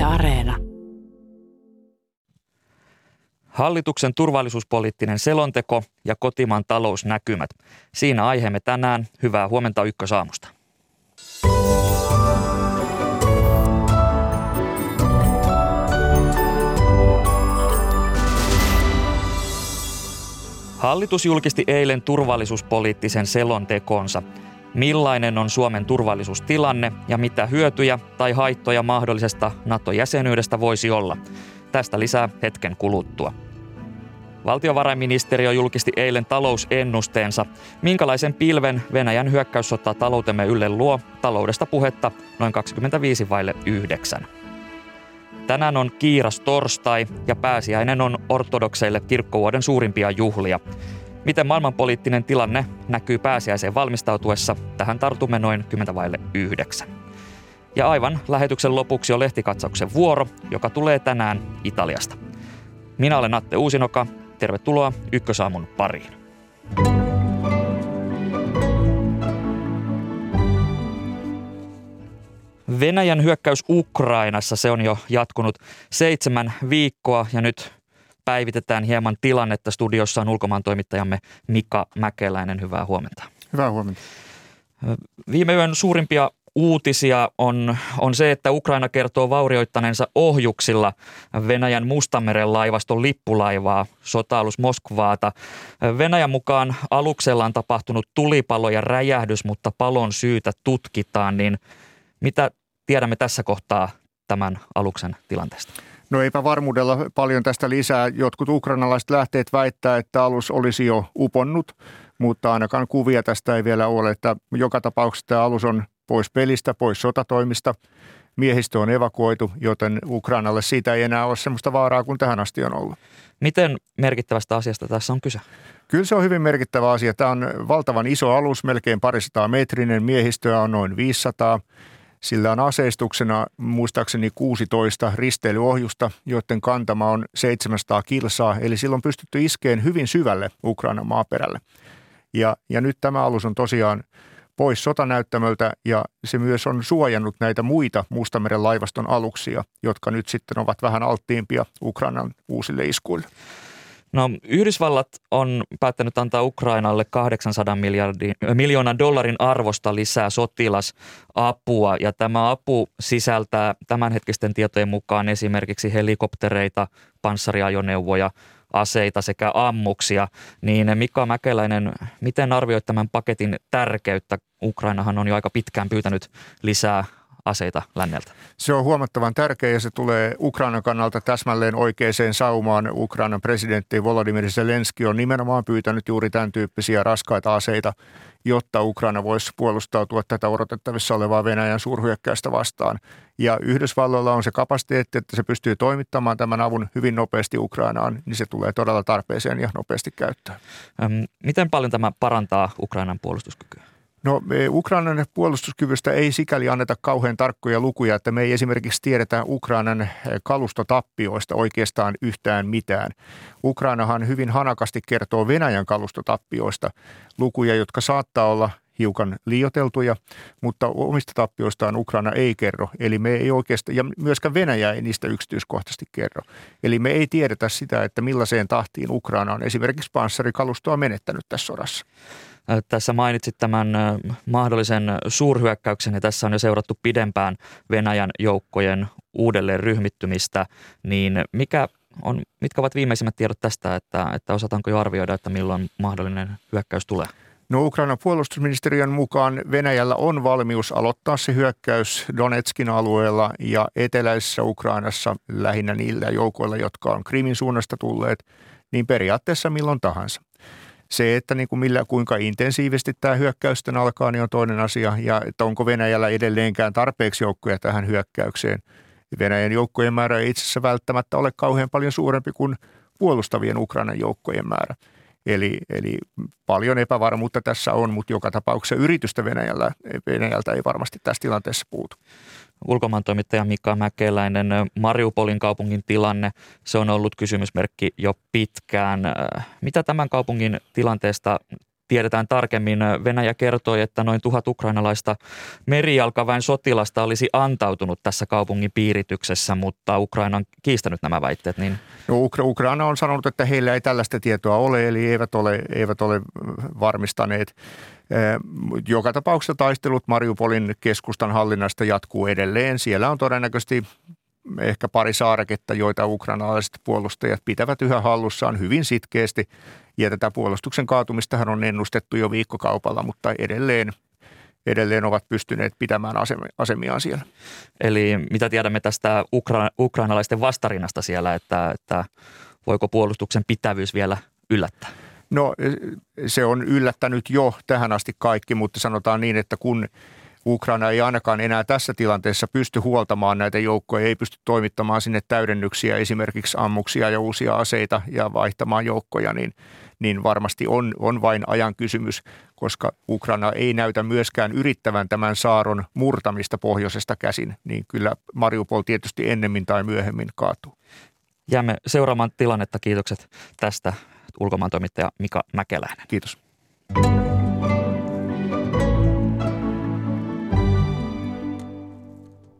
Yle Areena. Hallituksen turvallisuuspoliittinen selonteko ja kotimaan talousnäkymät. Siinä aiheemme tänään. Hyvää huomenta Ykkösaamusta. Hallitus julkisti eilen turvallisuuspoliittisen selontekonsa. Millainen on Suomen turvallisuustilanne ja mitä hyötyjä tai haittoja mahdollisesta NATO-jäsenyydestä voisi olla? Tästä lisää hetken kuluttua. Valtiovarainministeriö julkisti eilen talousennusteensa. Minkälaisen pilven Venäjän hyökkäyssota taloutemme ylle luo? Taloudesta puhetta noin 25 vaille 9. Tänään on kiiras torstai ja pääsiäinen on ortodokseille kirkkovuoden suurimpia juhlia. Miten maailmanpoliittinen tilanne näkyy pääsiäiseen valmistautuessa? Tähän tartumme noin 10 vaille 9. Ja aivan lähetyksen lopuksi on lehtikatsauksen vuoro, joka tulee tänään Italiasta. Minä olen Atte Uusinoka. Tervetuloa Ykkösaamun pariin. Venäjän hyökkäys Ukrainassa, se on jo jatkunut seitsemän viikkoa ja nyt päivitetään hieman tilannetta. Studiossa on ulkomaan toimittajamme Mika Mäkeläinen. Hyvää huomenta. Hyvää huomenta. Viime yön suurimpia uutisia on, on se, että Ukraina kertoo vaurioittaneensa ohjuksilla Venäjän Mustameren laivaston lippulaivaa, sota-alus Moskvaata. Venäjän mukaan aluksella on tapahtunut tulipalo ja räjähdys, mutta palon syytä tutkitaan. Niin mitä tiedämme tässä kohtaa tämän aluksen tilanteesta? No eipä varmuudella paljon tästä lisää. Jotkut ukrainalaiset lähteet väittää, että alus olisi jo uponnut, mutta ainakaan kuvia tästä ei vielä ole. Että joka tapauksessa tämä alus on pois pelistä, pois sotatoimista. Miehistö on evakuoitu, joten Ukrainalle siitä ei enää ole sellaista vaaraa kuin tähän asti on ollut. Miten merkittävästä asiasta tässä on kyse? Kyllä se on hyvin merkittävä asia. Tämä on valtavan iso alus, melkein parisataa metrinen. Miehistöä on noin 500. Sillä on aseistuksena muistaakseni 16 risteilyohjusta, joiden kantama on 700 kilsaa, eli silloin pystytty iskeen hyvin syvälle Ukrainan maaperälle. Ja, ja nyt tämä alus on tosiaan pois sotanäyttämöltä ja se myös on suojannut näitä muita Mustameren laivaston aluksia, jotka nyt sitten ovat vähän alttiimpia Ukrainan uusille iskuille. No Yhdysvallat on päättänyt antaa Ukrainalle 800 miljardin, miljoonan dollarin arvosta lisää sotilasapua ja tämä apu sisältää tämänhetkisten tietojen mukaan esimerkiksi helikoptereita, panssariajoneuvoja, aseita sekä ammuksia, niin Mika Mäkeläinen, miten arvioit tämän paketin tärkeyttä? Ukrainahan on jo aika pitkään pyytänyt lisää aseita länneltä. Se on huomattavan tärkeä ja se tulee Ukrainan kannalta täsmälleen oikeaan saumaan. Ukrainan presidentti Volodymyr Zelenski on nimenomaan pyytänyt juuri tämän tyyppisiä raskaita aseita, jotta Ukraina voisi puolustautua tätä odotettavissa olevaa Venäjän suurhyökkäystä vastaan. Ja Yhdysvalloilla on se kapasiteetti, että se pystyy toimittamaan tämän avun hyvin nopeasti Ukrainaan, niin se tulee todella tarpeeseen ja nopeasti käyttöön. Miten paljon tämä parantaa Ukrainan puolustuskykyä? No Ukrainan puolustuskyvystä ei sikäli anneta kauhean tarkkoja lukuja, että me ei esimerkiksi tiedetä Ukrainan kalustotappioista oikeastaan yhtään mitään. Ukrainahan hyvin hanakasti kertoo Venäjän kalustotappioista lukuja, jotka saattaa olla hiukan liioteltuja, mutta omista tappioistaan Ukraina ei kerro. Eli me ei oikeastaan, ja myöskään Venäjä ei niistä yksityiskohtaisesti kerro. Eli me ei tiedetä sitä, että millaiseen tahtiin Ukraina on esimerkiksi panssarikalustoa menettänyt tässä sodassa. Tässä mainitsit tämän mahdollisen suurhyökkäyksen ja tässä on jo seurattu pidempään Venäjän joukkojen uudelleen ryhmittymistä, niin mikä on, mitkä ovat viimeisimmät tiedot tästä, että, että osataanko jo arvioida, että milloin mahdollinen hyökkäys tulee? No Ukrainan puolustusministeriön mukaan Venäjällä on valmius aloittaa se hyökkäys Donetskin alueella ja eteläisessä Ukrainassa lähinnä niillä joukoilla, jotka on Krimin suunnasta tulleet, niin periaatteessa milloin tahansa. Se, että niin kuin millä, kuinka intensiivisesti tämä hyökkäys alkaa, niin on toinen asia. Ja että onko Venäjällä edelleenkään tarpeeksi joukkoja tähän hyökkäykseen. Venäjän joukkojen määrä ei itse asiassa välttämättä ole kauhean paljon suurempi kuin puolustavien Ukrainan joukkojen määrä. Eli, eli paljon epävarmuutta tässä on, mutta joka tapauksessa yritystä Venäjällä, Venäjältä ei varmasti tässä tilanteessa puutu ulkomaantoimittaja Mika Mäkeläinen. Mariupolin kaupungin tilanne, se on ollut kysymysmerkki jo pitkään. Mitä tämän kaupungin tilanteesta tiedetään tarkemmin. Venäjä kertoi, että noin tuhat ukrainalaista merijalkaväen sotilasta olisi antautunut tässä kaupungin piirityksessä, mutta Ukraina on kiistänyt nämä väitteet. Niin... No, Ukraina on sanonut, että heillä ei tällaista tietoa ole, eli eivät ole, eivät ole varmistaneet. Joka tapauksessa taistelut Mariupolin keskustan hallinnasta jatkuu edelleen. Siellä on todennäköisesti ehkä pari saareketta, joita ukrainalaiset puolustajat pitävät yhä hallussaan hyvin sitkeästi. Ja tätä puolustuksen kaatumistahan on ennustettu jo viikkokaupalla, mutta edelleen, edelleen ovat pystyneet pitämään asemiaan siellä. Eli mitä tiedämme tästä ukra- ukrainalaisten vastarinnasta siellä, että, että voiko puolustuksen pitävyys vielä yllättää? No se on yllättänyt jo tähän asti kaikki, mutta sanotaan niin, että kun Ukraina ei ainakaan enää tässä tilanteessa pysty huoltamaan näitä joukkoja, ei pysty toimittamaan sinne täydennyksiä, esimerkiksi ammuksia ja uusia aseita ja vaihtamaan joukkoja, niin, niin varmasti on, on vain ajan kysymys, koska Ukraina ei näytä myöskään yrittävän tämän saaron murtamista pohjoisesta käsin, niin kyllä Mariupol tietysti ennemmin tai myöhemmin kaatuu. Jäämme seuraamaan tilannetta. Kiitokset tästä ulkomaantoimittaja Mika Mäkeläinen. Kiitos.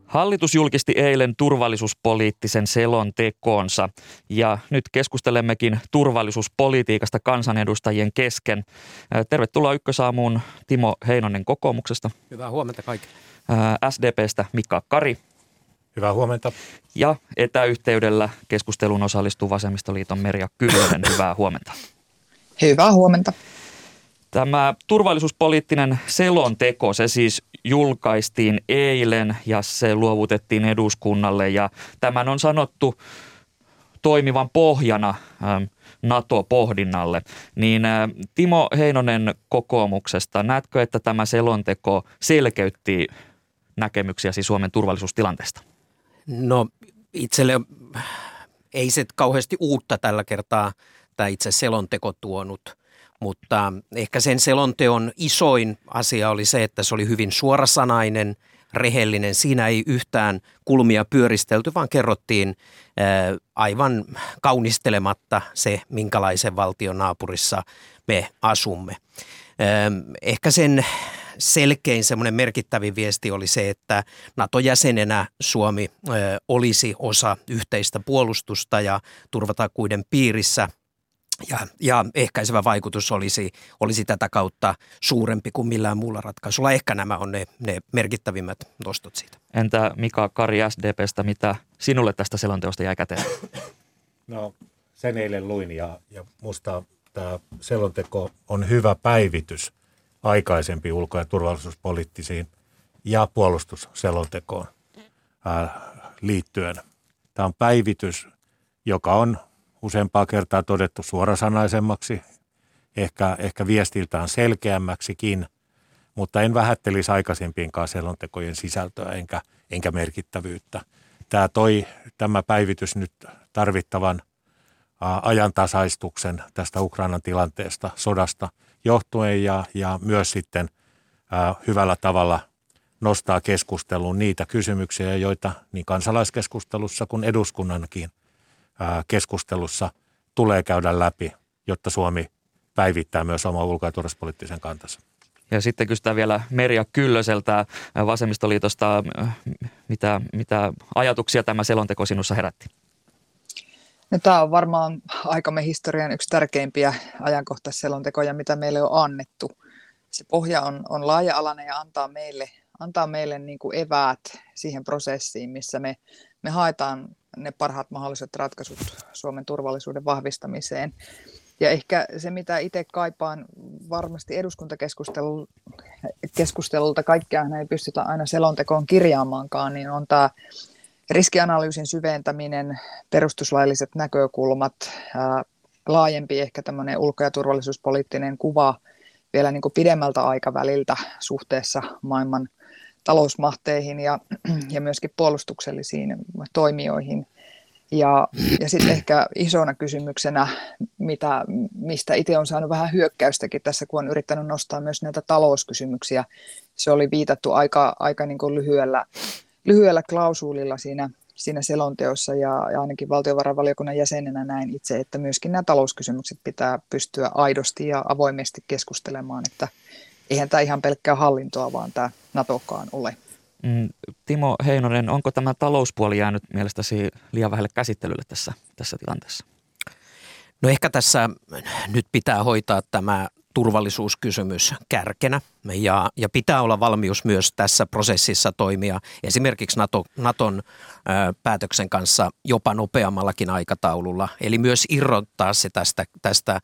Hallitus julkisti eilen turvallisuuspoliittisen selontekonsa ja nyt keskustelemmekin turvallisuuspolitiikasta kansanedustajien kesken. Tervetuloa Ykkösaamuun Timo Heinonen kokoomuksesta. Hyvää huomenta kaikille. SDPstä Mika Kari. Hyvää huomenta. Ja etäyhteydellä keskusteluun osallistuu Vasemmistoliiton Merja Kyllönen. Hyvää huomenta. Hyvää huomenta. Tämä turvallisuuspoliittinen selonteko, se siis julkaistiin eilen ja se luovutettiin eduskunnalle ja tämän on sanottu toimivan pohjana ähm, NATO-pohdinnalle. Niin äh, Timo Heinonen kokoomuksesta, näetkö, että tämä selonteko selkeytti näkemyksiäsi Suomen turvallisuustilanteesta? No itselle ei se kauheasti uutta tällä kertaa tämä itse selonteko tuonut – mutta ehkä sen selonteon isoin asia oli se, että se oli hyvin suorasanainen, rehellinen. Siinä ei yhtään kulmia pyöristelty, vaan kerrottiin aivan kaunistelematta se, minkälaisen valtion naapurissa me asumme. Ehkä sen selkein semmoinen merkittävin viesti oli se, että NATO-jäsenenä Suomi olisi osa yhteistä puolustusta ja turvatakuiden piirissä – ja, ja ehkäisevä vaikutus olisi, olisi tätä kautta suurempi kuin millään muulla ratkaisulla. Ehkä nämä on ne, ne merkittävimmät nostot siitä. Entä Mika Kari SDPstä, mitä sinulle tästä selonteosta jäi käteen? No sen eilen luin ja, ja musta tämä selonteko on hyvä päivitys aikaisempi ulko- ja turvallisuuspoliittisiin ja puolustusselontekoon ää, liittyen. Tämä on päivitys, joka on useampaa kertaa todettu suorasanaisemmaksi, ehkä, ehkä viestiltään selkeämmäksikin, mutta en vähättelisi aikaisempienkaan selontekojen sisältöä enkä, enkä merkittävyyttä. Tämä toi tämä päivitys nyt tarvittavan ajantasaistuksen tästä Ukrainan tilanteesta, sodasta johtuen ja, ja myös sitten ää, hyvällä tavalla nostaa keskusteluun niitä kysymyksiä, joita niin kansalaiskeskustelussa kuin eduskunnankin keskustelussa tulee käydä läpi, jotta Suomi päivittää myös oma ulko- ja turvallisuuspoliittisen kantansa. Ja sitten kysytään vielä Merja Kyllöseltä Vasemmistoliitosta, mitä, mitä ajatuksia tämä selonteko sinussa herätti? No, tämä on varmaan aikamme historian yksi tärkeimpiä ajankohtaisselontekoja, mitä meille on annettu. Se pohja on, on laaja-alainen ja antaa meille, antaa meille niin kuin eväät siihen prosessiin, missä me, me haetaan ne parhaat mahdolliset ratkaisut Suomen turvallisuuden vahvistamiseen. Ja ehkä se, mitä itse kaipaan varmasti eduskuntakeskustelulta, kaikkea ei pystytä aina selontekoon kirjaamaankaan, niin on tämä riskianalyysin syventäminen, perustuslailliset näkökulmat, ää, laajempi ehkä tämmöinen ulko- ja turvallisuuspoliittinen kuva vielä niin kuin pidemmältä aikaväliltä suhteessa maailman talousmahteihin ja, ja myöskin puolustuksellisiin toimijoihin. Ja, ja sitten ehkä isona kysymyksenä, mitä, mistä itse on saanut vähän hyökkäystäkin tässä, kun on yrittänyt nostaa myös näitä talouskysymyksiä. Se oli viitattu aika, aika niin kuin lyhyellä, lyhyellä klausuulilla siinä siinä selonteossa ja, ja ainakin valtiovarainvaliokunnan jäsenenä näin itse, että myöskin nämä talouskysymykset pitää pystyä aidosti ja avoimesti keskustelemaan, että eihän tämä ihan pelkkää hallintoa, vaan tämä NATOkaan ole. Mm, Timo Heinonen, onko tämä talouspuoli jäänyt mielestäsi liian vähälle käsittelylle tässä, tässä tilanteessa? No ehkä tässä nyt pitää hoitaa tämä turvallisuuskysymys kärkenä ja, ja pitää olla valmius myös tässä prosessissa toimia esimerkiksi NATO, Naton ö, päätöksen kanssa jopa nopeammallakin aikataululla. Eli myös irrottaa se tästä, tästä ö,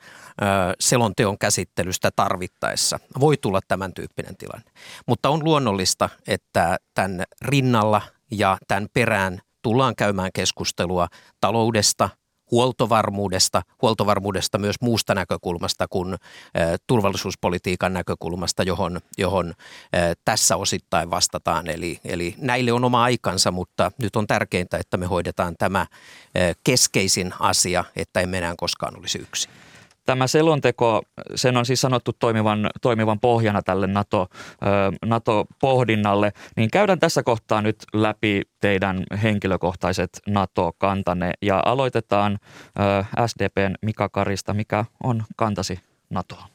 selonteon käsittelystä tarvittaessa. Voi tulla tämän tyyppinen tilanne. Mutta on luonnollista, että tämän rinnalla ja tämän perään tullaan käymään keskustelua taloudesta – huoltovarmuudesta, huoltovarmuudesta myös muusta näkökulmasta kuin turvallisuuspolitiikan näkökulmasta, johon, johon tässä osittain vastataan. Eli, eli näille on oma aikansa, mutta nyt on tärkeintä, että me hoidetaan tämä keskeisin asia, että emme enää koskaan olisi yksin. Tämä selonteko, sen on siis sanottu toimivan, toimivan pohjana tälle NATO, NATO-pohdinnalle, niin käydään tässä kohtaa nyt läpi teidän henkilökohtaiset NATO-kantanne ja aloitetaan SDPn Mika Karista. Mikä on kantasi NATOa?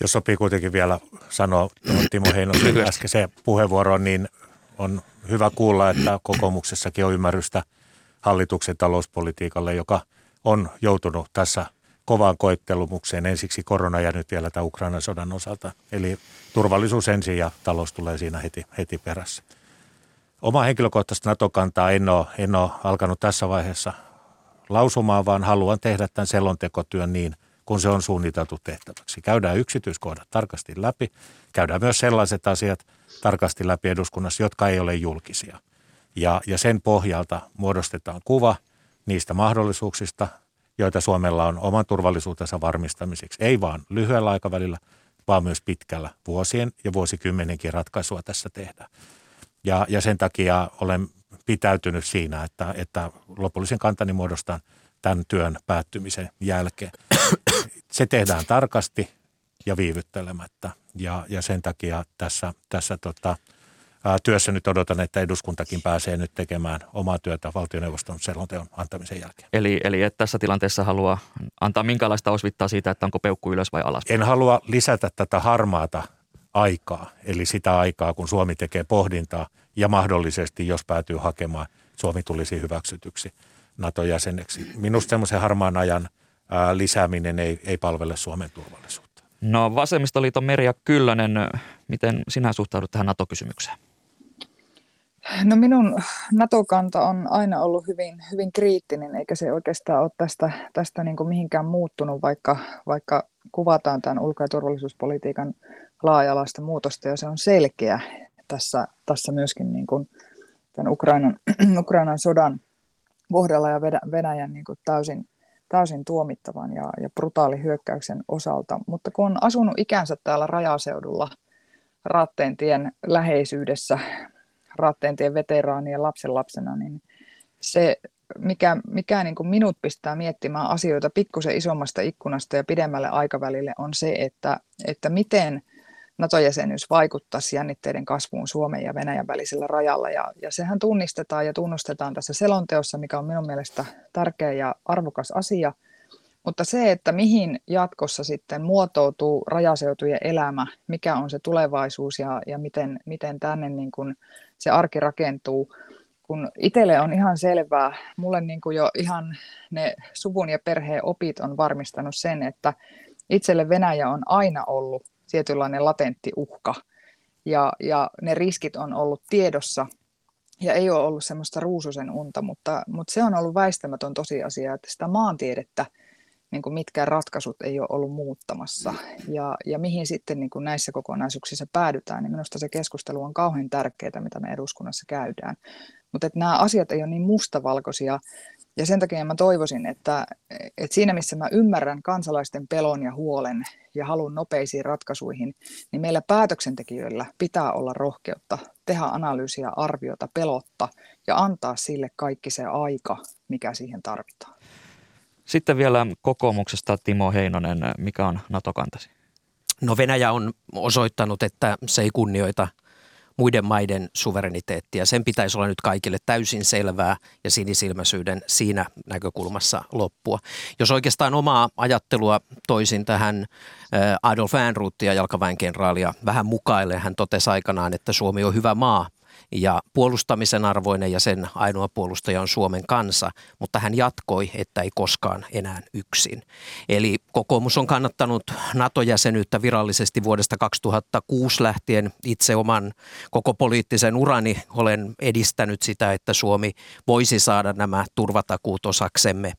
Jos sopii kuitenkin vielä sanoa Timo Heinosen äskeiseen puheenvuoroon, niin on hyvä kuulla, että kokoomuksessakin on ymmärrystä hallituksen talouspolitiikalle, joka on joutunut tässä – kovaan koettelumukseen ensiksi korona ja nyt vielä tämä Ukrainan sodan osalta. Eli turvallisuus ensin ja talous tulee siinä heti, heti perässä. Oma henkilökohtaista NATO-kantaa en ole, en ole alkanut tässä vaiheessa lausumaan, vaan haluan tehdä tämän selontekotyön niin, kun se on suunniteltu tehtäväksi. Käydään yksityiskohdat tarkasti läpi. Käydään myös sellaiset asiat tarkasti läpi eduskunnassa, jotka ei ole julkisia. Ja, ja sen pohjalta muodostetaan kuva niistä mahdollisuuksista, joita Suomella on oman turvallisuutensa varmistamiseksi. Ei vaan lyhyellä aikavälillä, vaan myös pitkällä vuosien ja vuosikymmenenkin ratkaisua tässä tehdään. Ja, ja sen takia olen pitäytynyt siinä, että, että lopullisen kantani muodostan tämän työn päättymisen jälkeen. Se tehdään tarkasti ja viivyttelemättä ja, ja sen takia tässä, tässä tota, – työssä nyt odotan, että eduskuntakin pääsee nyt tekemään omaa työtä valtioneuvoston selonteon antamisen jälkeen. Eli, eli et tässä tilanteessa halua antaa minkälaista osvittaa siitä, että onko peukku ylös vai alas? En halua lisätä tätä harmaata aikaa, eli sitä aikaa, kun Suomi tekee pohdintaa ja mahdollisesti, jos päätyy hakemaan, Suomi tulisi hyväksytyksi NATO-jäseneksi. Minusta semmoisen harmaan ajan lisääminen ei, ei palvele Suomen turvallisuutta. No vasemmistoliiton Merja Kyllönen, miten sinä suhtaudut tähän NATO-kysymykseen? No minun NATO-kanta on aina ollut hyvin, hyvin kriittinen, eikä se oikeastaan ole tästä, tästä niin kuin mihinkään muuttunut, vaikka, vaikka kuvataan tämän ulko- ja turvallisuuspolitiikan laaja-alaista muutosta, ja se on selkeä tässä, tässä myöskin niin kuin tämän Ukrainan, Ukrainan sodan kohdalla ja Venäjän niin kuin täysin, täysin tuomittavan ja, ja brutaali hyökkäyksen osalta. Mutta kun on asunut ikänsä täällä rajaseudulla Raatteentien läheisyydessä Raatteentien veteraanien lapsenlapsena, niin se, mikä, mikä niin kuin minut pistää miettimään asioita pikkusen isommasta ikkunasta ja pidemmälle aikavälille, on se, että, että miten NATO-jäsenyys vaikuttaisi jännitteiden kasvuun Suomen ja Venäjän välisellä rajalla. Ja, ja sehän tunnistetaan ja tunnustetaan tässä selonteossa, mikä on minun mielestä tärkeä ja arvokas asia – mutta se, että mihin jatkossa sitten muotoutuu rajaseutujen elämä, mikä on se tulevaisuus ja, ja miten, miten tänne niin kuin se arki rakentuu, kun itselle on ihan selvää, mulle niin kuin jo ihan ne suvun ja perheen opit on varmistanut sen, että itselle Venäjä on aina ollut tietynlainen latentti uhka. Ja, ja ne riskit on ollut tiedossa ja ei ole ollut semmoista ruususen unta, mutta, mutta se on ollut väistämätön tosiasia, että sitä maantiedettä – niin kuin mitkään ratkaisut ei ole ollut muuttamassa. Ja, ja mihin sitten niin kuin näissä kokonaisuuksissa päädytään, niin minusta se keskustelu on kauhean tärkeää, mitä me eduskunnassa käydään. Mutta nämä asiat ei ole niin mustavalkoisia, ja sen takia mä toivoisin, että, että siinä missä mä ymmärrän kansalaisten pelon ja huolen ja halun nopeisiin ratkaisuihin, niin meillä päätöksentekijöillä pitää olla rohkeutta tehdä analyysiä, arviota, pelotta ja antaa sille kaikki se aika, mikä siihen tarvitaan. Sitten vielä kokoomuksesta Timo Heinonen, mikä on NATO-kantasi? No Venäjä on osoittanut, että se ei kunnioita muiden maiden suvereniteettia. Sen pitäisi olla nyt kaikille täysin selvää ja sinisilmäisyyden siinä näkökulmassa loppua. Jos oikeastaan omaa ajattelua toisin tähän Adolf Ehrnroottia, jalkaväenkenraalia, vähän mukaille, hän totesi aikanaan, että Suomi on hyvä maa ja puolustamisen arvoinen ja sen ainoa puolustaja on Suomen kansa, mutta hän jatkoi, että ei koskaan enää yksin. Eli kokoomus on kannattanut NATO-jäsenyyttä virallisesti vuodesta 2006 lähtien. Itse oman koko poliittisen urani olen edistänyt sitä, että Suomi voisi saada nämä turvatakuut osaksemme.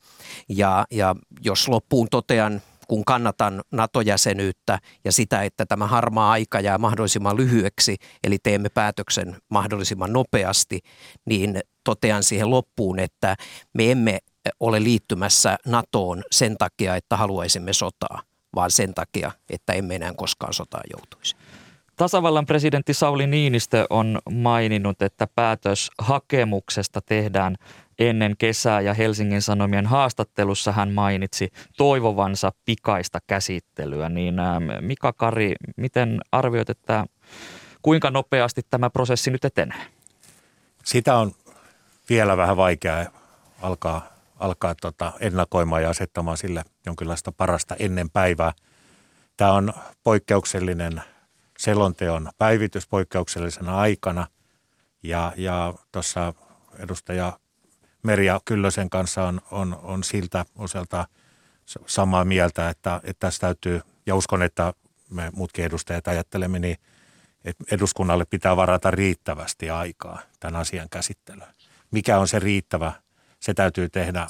Ja, ja jos loppuun totean kun kannatan NATO-jäsenyyttä ja sitä, että tämä harmaa aika jää mahdollisimman lyhyeksi, eli teemme päätöksen mahdollisimman nopeasti, niin totean siihen loppuun, että me emme ole liittymässä NATOon sen takia, että haluaisimme sotaa, vaan sen takia, että emme enää koskaan sotaan joutuisi. Tasavallan presidentti Sauli Niinistö on maininnut, että päätös hakemuksesta tehdään ennen kesää ja Helsingin Sanomien haastattelussa hän mainitsi toivovansa pikaista käsittelyä. Niin ähm, Mika Kari, miten arvioit, että kuinka nopeasti tämä prosessi nyt etenee? Sitä on vielä vähän vaikea alkaa, alkaa tota ennakoimaan ja asettamaan sille jonkinlaista parasta ennen päivää. Tämä on poikkeuksellinen selonteon päivitys poikkeuksellisena aikana ja, ja tuossa edustaja Merja Kyllösen kanssa on, on, on siltä osalta samaa mieltä, että, että tässä täytyy, ja uskon, että me muutkin edustajat ajattelemme, niin että eduskunnalle pitää varata riittävästi aikaa tämän asian käsittelyyn. Mikä on se riittävä? Se täytyy tehdä,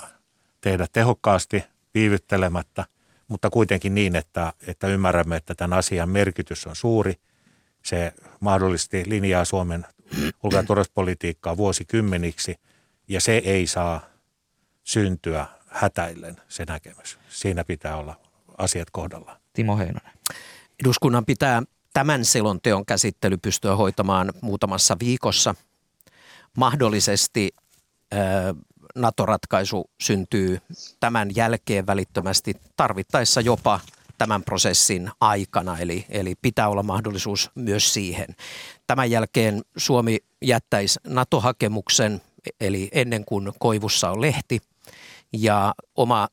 tehdä tehokkaasti, viivyttelemättä, mutta kuitenkin niin, että, että ymmärrämme, että tämän asian merkitys on suuri. Se mahdollisesti linjaa Suomen ulko- ja vuosikymmeniksi – ja se ei saa syntyä hätäillen se näkemys. Siinä pitää olla asiat kohdallaan. Timo Heinonen. Eduskunnan pitää tämän selonteon käsittely pystyä hoitamaan muutamassa viikossa. Mahdollisesti NATO-ratkaisu syntyy tämän jälkeen välittömästi tarvittaessa jopa tämän prosessin aikana, eli, eli pitää olla mahdollisuus myös siihen. Tämän jälkeen Suomi jättäisi NATO-hakemuksen eli ennen kuin koivussa on lehti. Ja oma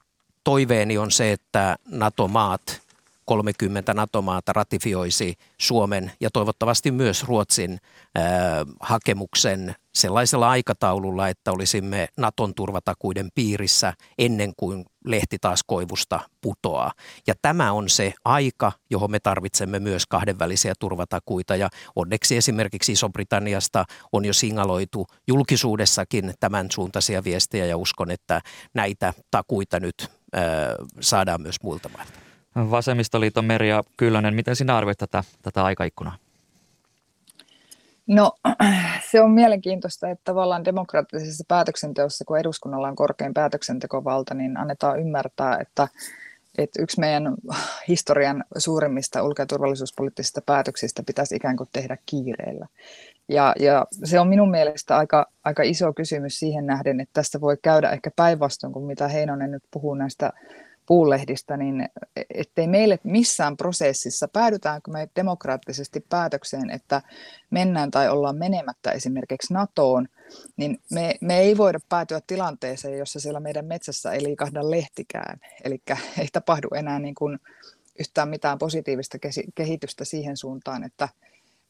toiveeni on se, että NATO-maat, 30 NATO-maata ratifioisi Suomen ja toivottavasti myös Ruotsin äh, hakemuksen sellaisella aikataululla, että olisimme Naton turvatakuiden piirissä ennen kuin lehti taas koivusta putoaa. Ja tämä on se aika, johon me tarvitsemme myös kahdenvälisiä turvatakuita. Ja onneksi esimerkiksi Iso-Britanniasta on jo singaloitu julkisuudessakin tämän suuntaisia viestejä ja uskon, että näitä takuita nyt äh, saadaan myös muilta mailta. Vasemmistoliiton Merja Kyllönen, miten sinä arvioit tätä, tätä aikaikkunaa? No se on mielenkiintoista, että tavallaan demokraattisessa päätöksenteossa, kun eduskunnalla on korkein päätöksentekovalta, niin annetaan ymmärtää, että, että yksi meidän historian suurimmista ulko- ja turvallisuuspoliittisista päätöksistä pitäisi ikään kuin tehdä kiireellä. Ja, ja se on minun mielestä aika, aika iso kysymys siihen nähden, että tässä voi käydä ehkä päinvastoin kuin mitä Heinonen nyt puhuu näistä puulehdistä, niin ettei meille missään prosessissa, päädytäänkö me demokraattisesti päätökseen, että mennään tai ollaan menemättä esimerkiksi NATOon, niin me, me ei voida päätyä tilanteeseen, jossa siellä meidän metsässä ei liikahda lehtikään. Eli ei tapahdu enää niin kuin yhtään mitään positiivista kehitystä siihen suuntaan, että,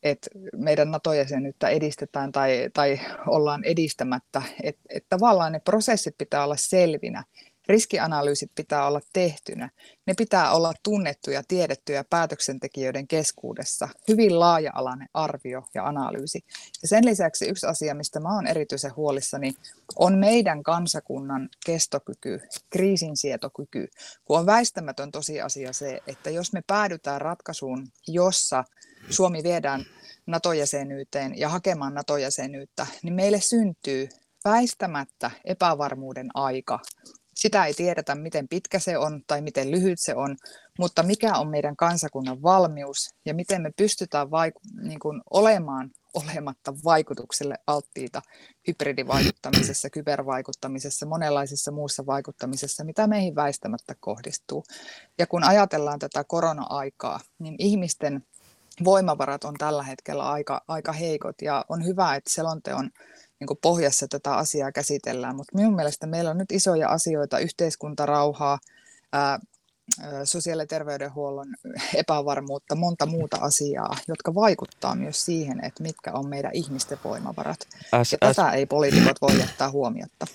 että meidän NATO-jäsenyyttä edistetään tai, tai ollaan edistämättä. Että, että tavallaan ne prosessit pitää olla selvinä riskianalyysit pitää olla tehtynä. Ne pitää olla tunnettuja, tiedettyjä päätöksentekijöiden keskuudessa. Hyvin laaja-alainen arvio ja analyysi. Ja sen lisäksi yksi asia, mistä mä oon erityisen huolissani, on meidän kansakunnan kestokyky, kriisinsietokyky. Kun on väistämätön tosiasia se, että jos me päädytään ratkaisuun, jossa Suomi viedään NATO-jäsenyyteen ja hakemaan NATO-jäsenyyttä, niin meille syntyy väistämättä epävarmuuden aika sitä ei tiedetä, miten pitkä se on tai miten lyhyt se on, mutta mikä on meidän kansakunnan valmius ja miten me pystytään vaiku- niin kuin olemaan olematta vaikutukselle alttiita hybridivaikuttamisessa, kybervaikuttamisessa, monenlaisessa muussa vaikuttamisessa, mitä meihin väistämättä kohdistuu. Ja kun ajatellaan tätä korona-aikaa, niin ihmisten voimavarat on tällä hetkellä aika, aika heikot ja on hyvä, että selonteon niin pohjassa tätä asiaa käsitellään, mutta minun mielestä meillä on nyt isoja asioita, yhteiskuntarauhaa, ää, sosiaali- ja terveydenhuollon epävarmuutta, monta muuta asiaa, jotka vaikuttaa myös siihen, että mitkä on meidän ihmisten voimavarat. S- ja S- tätä ei poliitikot voi jättää huomiotta.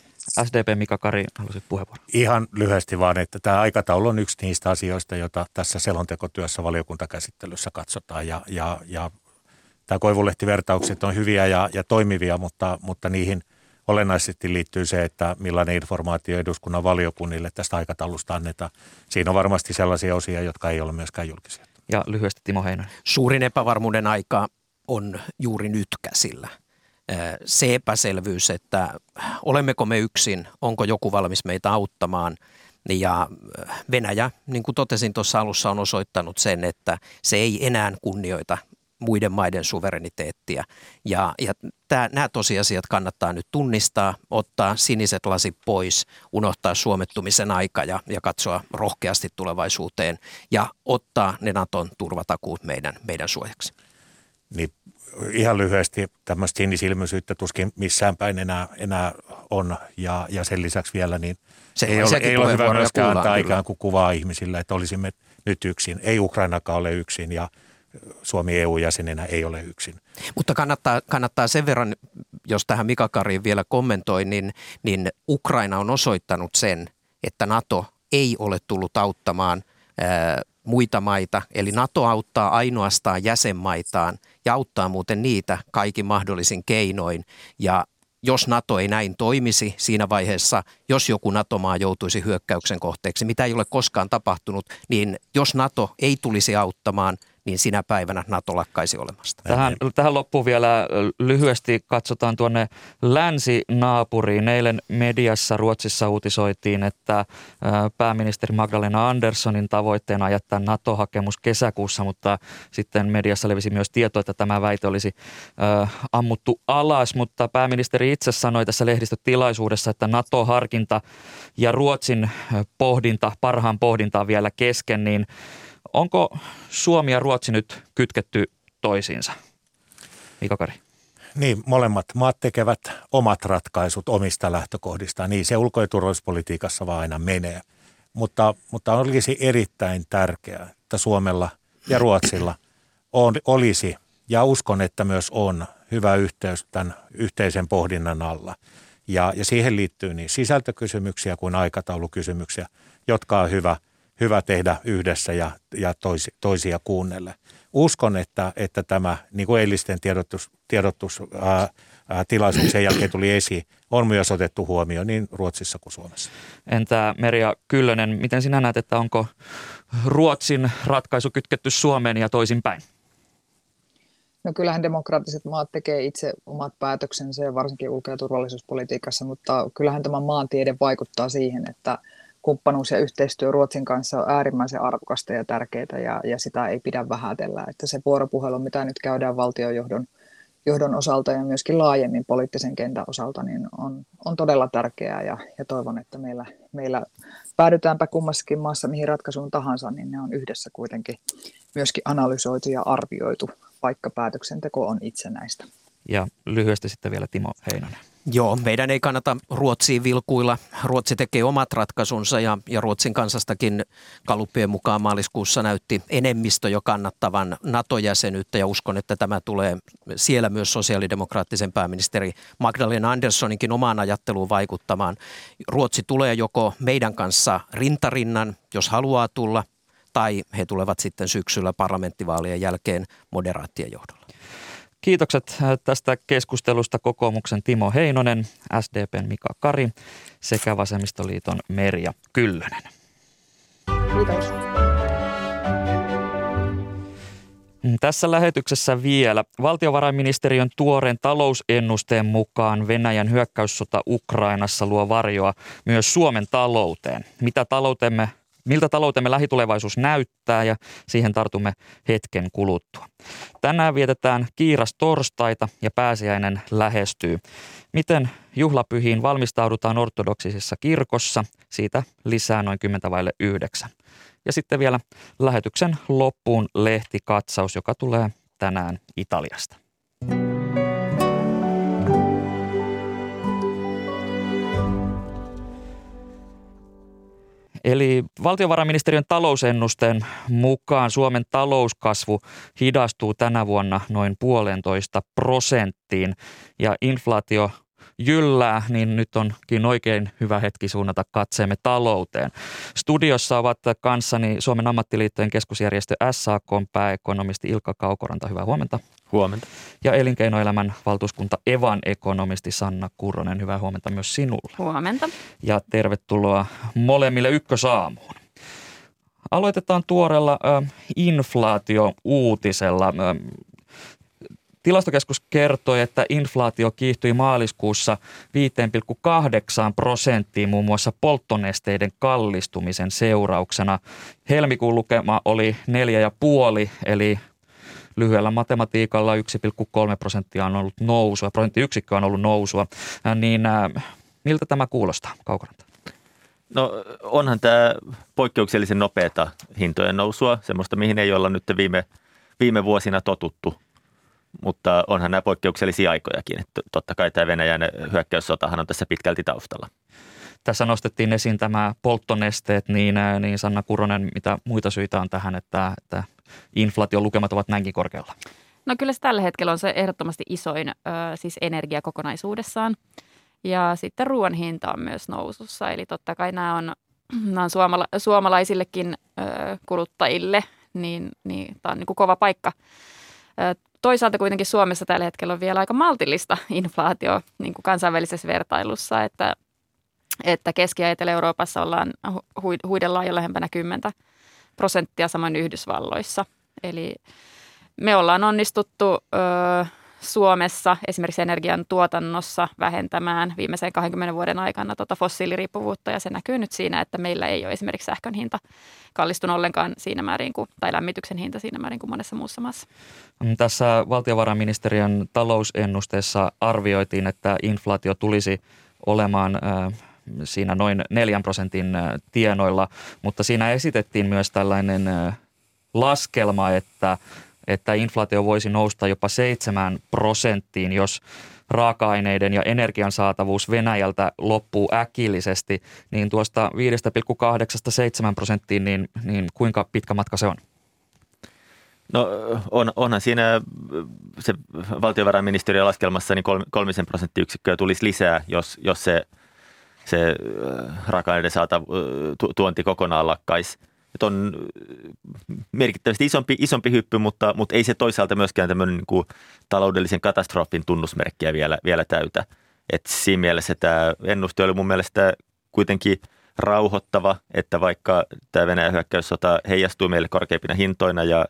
SDP Mika Kari, haluaisit puheenvuoron? Ihan lyhyesti vaan, että tämä aikataulu on yksi niistä asioista, joita tässä selontekotyössä valiokuntakäsittelyssä katsotaan. Ja, ja, ja tämä Koivulehti-vertaukset on hyviä ja, ja toimivia, mutta, mutta niihin olennaisesti liittyy se, että millainen informaatio eduskunnan valiokunnille tästä aikataulusta annetaan. Siinä on varmasti sellaisia osia, jotka ei ole myöskään julkisia. Ja lyhyesti Timo Heinonen. Suurin epävarmuuden aika on juuri nyt käsillä – se epäselvyys, että olemmeko me yksin, onko joku valmis meitä auttamaan. Ja Venäjä, niin kuin totesin tuossa alussa, on osoittanut sen, että se ei enää kunnioita muiden maiden suvereniteettia. Ja, ja tää, nämä tosiasiat kannattaa nyt tunnistaa, ottaa siniset lasit pois, unohtaa suomettumisen aika ja, ja katsoa rohkeasti tulevaisuuteen ja ottaa ne Naton turvatakuut meidän, meidän suojaksi. Niin ihan lyhyesti tämmöistä sinisilmäisyyttä tuskin missään päin enää, enää on ja, ja sen lisäksi vielä niin se ei ole, ei ole hyvä myöskään antaa ikään kuin kuvaa ihmisille, että olisimme nyt yksin. Ei Ukrainakaan ole yksin ja Suomi EU-jäsenenä ei ole yksin. Mutta kannattaa, kannattaa sen verran, jos tähän Mika Kari vielä kommentoi, niin, niin Ukraina on osoittanut sen, että NATO ei ole tullut auttamaan ää, muita maita, eli NATO auttaa ainoastaan jäsenmaitaan ja auttaa muuten niitä kaikin mahdollisin keinoin. Ja jos NATO ei näin toimisi siinä vaiheessa, jos joku NATO-maa joutuisi hyökkäyksen kohteeksi, mitä ei ole koskaan tapahtunut, niin jos NATO ei tulisi auttamaan – niin sinä päivänä NATO lakkaisi olemasta. Tähän, tähän loppuun vielä lyhyesti katsotaan tuonne länsinaapuriin. Eilen mediassa Ruotsissa uutisoitiin, että pääministeri Magdalena Anderssonin tavoitteena jättää NATO-hakemus kesäkuussa, mutta sitten mediassa levisi myös tieto, että tämä väite olisi ammuttu alas, mutta pääministeri itse sanoi tässä lehdistötilaisuudessa, että NATO-harkinta ja Ruotsin pohdinta, parhaan pohdinta on vielä kesken, niin Onko Suomi ja Ruotsi nyt kytketty toisiinsa? Mika Kari. Niin, molemmat maat tekevät omat ratkaisut omista lähtökohdistaan. Niin se ulko- ja turvallisuuspolitiikassa vaan aina menee. Mutta, mutta olisi erittäin tärkeää, että Suomella ja Ruotsilla on, olisi, ja uskon, että myös on, hyvä yhteys tämän yhteisen pohdinnan alla. Ja, ja siihen liittyy niin sisältökysymyksiä kuin aikataulukysymyksiä, jotka on hyvä – hyvä tehdä yhdessä ja, ja toisi, toisia kuunnelle. Uskon, että, että tämä, niin kuin eilisten tiedotus, tiedotus ää, ää, tilaisuuksien jälkeen tuli esiin, on myös otettu huomioon niin Ruotsissa kuin Suomessa. Entä Merja Kyllönen, miten sinä näet, että onko Ruotsin ratkaisu kytketty Suomeen ja toisinpäin? No kyllähän demokraattiset maat tekee itse omat päätöksensä ja varsinkin ulko- ja turvallisuuspolitiikassa, mutta kyllähän tämä maantiede vaikuttaa siihen, että – kumppanuus ja yhteistyö Ruotsin kanssa on äärimmäisen arvokasta ja tärkeää ja, ja sitä ei pidä vähätellä. Että se vuoropuhelu, mitä nyt käydään valtiojohdon johdon osalta ja myöskin laajemmin poliittisen kentän osalta, niin on, on todella tärkeää ja, ja toivon, että meillä, meillä päädytäänpä kummassakin maassa mihin ratkaisuun tahansa, niin ne on yhdessä kuitenkin myöskin analysoitu ja arvioitu, vaikka päätöksenteko on itsenäistä. Ja lyhyesti sitten vielä Timo Heinonen. Joo, meidän ei kannata Ruotsiin vilkuilla. Ruotsi tekee omat ratkaisunsa ja, ja Ruotsin kansastakin kaluppien mukaan maaliskuussa näytti enemmistö jo kannattavan NATO-jäsenyyttä ja uskon, että tämä tulee siellä myös sosiaalidemokraattisen pääministeri Magdalena Anderssoninkin omaan ajatteluun vaikuttamaan. Ruotsi tulee joko meidän kanssa rintarinnan, jos haluaa tulla, tai he tulevat sitten syksyllä parlamenttivaalien jälkeen moderaattien johdolla. Kiitokset äh, tästä keskustelusta kokoomuksen Timo Heinonen, SDPn Mika Kari sekä Vasemmistoliiton Merja Kyllönen. Kiitos. Mm, tässä lähetyksessä vielä. Valtiovarainministeriön tuoreen talousennusteen mukaan Venäjän hyökkäyssota Ukrainassa luo varjoa myös Suomen talouteen. Mitä taloutemme miltä taloutemme lähitulevaisuus näyttää ja siihen tartumme hetken kuluttua. Tänään vietetään kiiras torstaita ja pääsiäinen lähestyy. Miten juhlapyhiin valmistaudutaan ortodoksisessa kirkossa? Siitä lisää noin 10 vaille 9. Ja sitten vielä lähetyksen loppuun lehtikatsaus, joka tulee tänään Italiasta. Eli valtiovarainministeriön talousennusteen mukaan Suomen talouskasvu hidastuu tänä vuonna noin puolentoista prosenttiin ja inflaatio jyllää, niin nyt onkin oikein hyvä hetki suunnata katseemme talouteen. Studiossa ovat kanssani Suomen ammattiliittojen keskusjärjestö SAK pääekonomisti Ilkka Kaukoranta. Hyvää huomenta. Huomenta. Ja elinkeinoelämän valtuuskunta Evan ekonomisti Sanna Kuronen. Hyvää huomenta myös sinulle. Huomenta. Ja tervetuloa molemmille ykkösaamuun. Aloitetaan tuoreella äh, inflaatio-uutisella. Äh, Tilastokeskus kertoi, että inflaatio kiihtyi maaliskuussa 5,8 prosenttiin muun muassa polttonesteiden kallistumisen seurauksena. Helmikuun lukema oli 4,5 eli lyhyellä matematiikalla 1,3 prosenttia on ollut nousua, prosenttiyksikkö on ollut nousua. Niin miltä tämä kuulostaa, Kaukoranta? No onhan tämä poikkeuksellisen nopeata hintojen nousua, semmoista mihin ei olla nyt viime, viime vuosina totuttu mutta onhan nämä poikkeuksellisia aikojakin. Että totta kai tämä Venäjän hyökkäyssotahan on tässä pitkälti taustalla. Tässä nostettiin esiin tämä polttonesteet, niin, niin Sanna Kuronen, mitä muita syitä on tähän, että, että inflaation lukemat ovat näinkin korkealla? No kyllä se tällä hetkellä on se ehdottomasti isoin ö, siis energia kokonaisuudessaan. Ja sitten ruoan hinta on myös nousussa, eli totta kai nämä on, nämä on suomala- suomalaisillekin ö, kuluttajille, niin, niin tämä on niin kuin kova paikka toisaalta kuitenkin Suomessa tällä hetkellä on vielä aika maltillista inflaatio niin kuin kansainvälisessä vertailussa, että, että Keski- ja Etelä-Euroopassa ollaan huidellaan jo lähempänä 10 prosenttia samoin Yhdysvalloissa. Eli me ollaan onnistuttu ö, Suomessa esimerkiksi energian tuotannossa vähentämään viimeisen 20 vuoden aikana tuota fossiiliriippuvuutta ja se näkyy nyt siinä, että meillä ei ole esimerkiksi sähkön hinta kallistunut ollenkaan siinä määrin kuin, tai lämmityksen hinta siinä määrin kuin monessa muussa maassa. Mm, tässä valtiovarainministeriön talousennusteessa arvioitiin, että inflaatio tulisi olemaan siinä noin 4 prosentin tienoilla, mutta siinä esitettiin myös tällainen laskelma, että että inflaatio voisi nousta jopa 7 prosenttiin, jos raaka-aineiden ja energian saatavuus Venäjältä loppuu äkillisesti, niin tuosta 5,8-7 prosenttiin, niin, niin kuinka pitkä matka se on? No on, onhan siinä se valtiovarainministeriön laskelmassa niin kolmisen prosenttiyksikköä tulisi lisää, jos, jos se, se äh, raaka-aineiden saatav- tu, tuonti kokonaan lakkaisi että on äh, merkittävästi isompi, isompi hyppy, mutta, mutta ei se toisaalta myöskään tämmöinen niin kuin taloudellisen katastrofin tunnusmerkkiä vielä, vielä täytä. Et siinä mielessä tämä ennuste oli mun mielestä kuitenkin rauhoittava, että vaikka tämä Venäjän hyökkäyssota heijastuu meille korkeimpina hintoina ja,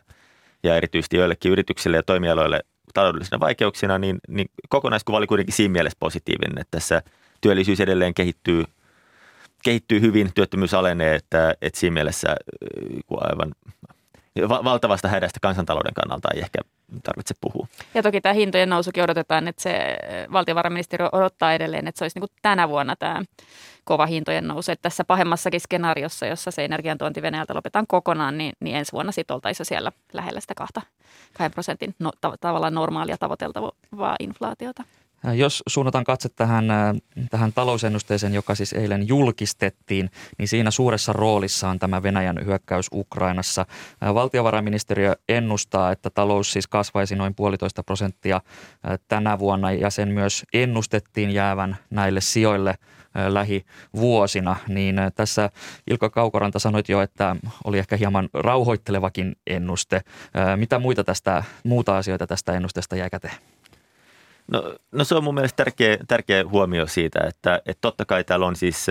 ja erityisesti joillekin yrityksille ja toimialoille taloudellisina vaikeuksina, niin, niin kokonaiskuva oli kuitenkin siinä mielessä positiivinen, että tässä työllisyys edelleen kehittyy – kehittyy hyvin, työttömyys alenee, että, että siinä mielessä aivan valtavasta hädästä kansantalouden kannalta ei ehkä tarvitse puhua. Ja toki tämä hintojen nousukin odotetaan, että se valtiovarainministeriö odottaa edelleen, että se olisi niin kuin tänä vuonna tämä kova hintojen nousu. Että tässä pahemmassakin skenaariossa, jossa se energiantuonti Venäjältä lopetaan kokonaan, niin, niin ensi vuonna sitten oltaisiin siellä lähellä sitä 2 prosentin no, tavallaan normaalia tavoiteltavaa inflaatiota. Äh, jos suunnataan katse tähän, äh, tähän talousennusteeseen, joka siis eilen julkistettiin, niin siinä suuressa roolissa on tämä Venäjän hyökkäys Ukrainassa. Äh, valtiovarainministeriö ennustaa, että talous siis kasvaisi noin puolitoista prosenttia tänä vuonna ja sen myös ennustettiin jäävän näille sijoille lähivuosina, niin tässä Ilkka Kaukoranta sanoit jo, että oli ehkä hieman rauhoittelevakin ennuste. Mitä muita tästä, muuta asioita tästä ennusteesta jäi käteen? No, no se on mun mielestä tärkeä, tärkeä huomio siitä, että, että totta kai täällä on siis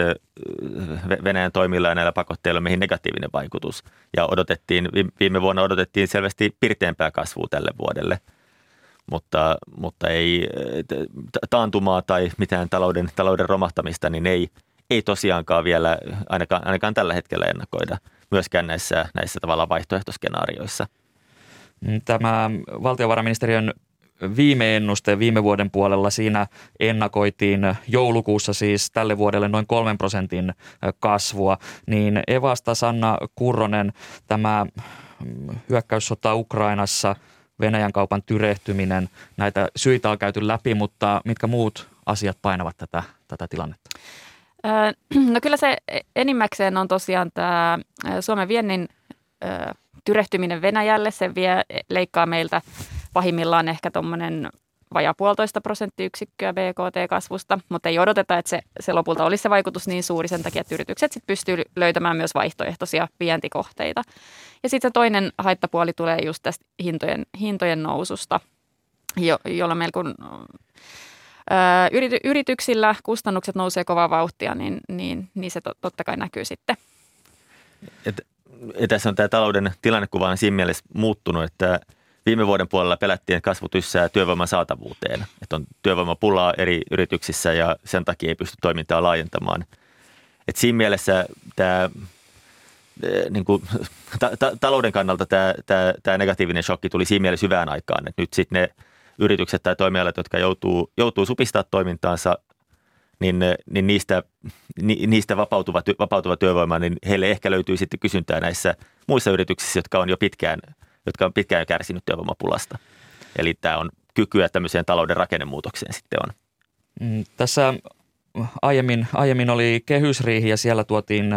Venäjän toimilla ja näillä pakotteilla meihin negatiivinen vaikutus. Ja odotettiin, viime vuonna odotettiin selvästi pirteämpää kasvua tälle vuodelle. Mutta, mutta ei taantumaa tai mitään talouden, talouden romahtamista, niin ei, ei tosiaankaan vielä ainakaan, ainakaan tällä hetkellä ennakoida myöskään näissä, näissä tavallaan vaihtoehtoskenaarioissa. Tämä valtiovarainministeriön viime ennuste viime vuoden puolella. Siinä ennakoitiin joulukuussa siis tälle vuodelle noin kolmen prosentin kasvua. Niin Evasta Sanna Kurronen, tämä mm, hyökkäyssota Ukrainassa, Venäjän kaupan tyrehtyminen, näitä syitä on käyty läpi, mutta mitkä muut asiat painavat tätä, tätä tilannetta? No kyllä se enimmäkseen on tosiaan tämä Suomen viennin tyrehtyminen Venäjälle. Se vie, leikkaa meiltä pahimmillaan ehkä tuommoinen vajaa puolitoista prosenttiyksikköä BKT-kasvusta, mutta ei odoteta, että se, se lopulta olisi se vaikutus niin suuri sen takia, että yritykset sit pystyy löytämään myös vaihtoehtoisia vientikohteita. Ja sitten se toinen haittapuoli tulee just tästä hintojen, hintojen noususta, jo, jolla meillä kun yrity, yrityksillä kustannukset nousee kovaa vauhtia, niin, niin, niin se totta kai näkyy sitten. Et, ja tässä on tämä talouden tilannekuva on siinä mielessä muuttunut, että viime vuoden puolella pelättiin, että kasvu tyssää työvoiman saatavuuteen. Että on työvoimapulaa eri yrityksissä ja sen takia ei pysty toimintaa laajentamaan. Et siinä mielessä tämä niin kuin, ta- ta- talouden kannalta tämä, tämä, tämä negatiivinen shokki tuli siinä mielessä hyvään aikaan. Et nyt sitten ne yritykset tai toimialat, jotka joutuu, joutuu supistaa toimintaansa, niin, niin niistä, ni, niistä vapautuva, vapautuva työvoima, niin heille ehkä löytyy sitten kysyntää näissä muissa yrityksissä, jotka on jo pitkään, jotka on pitkään jo kärsinyt työvoimapulasta. Eli tämä on kykyä tämmöiseen talouden rakennemuutokseen sitten on. Mm, tässä aiemmin, aiemmin oli kehysriihi ja siellä tuotiin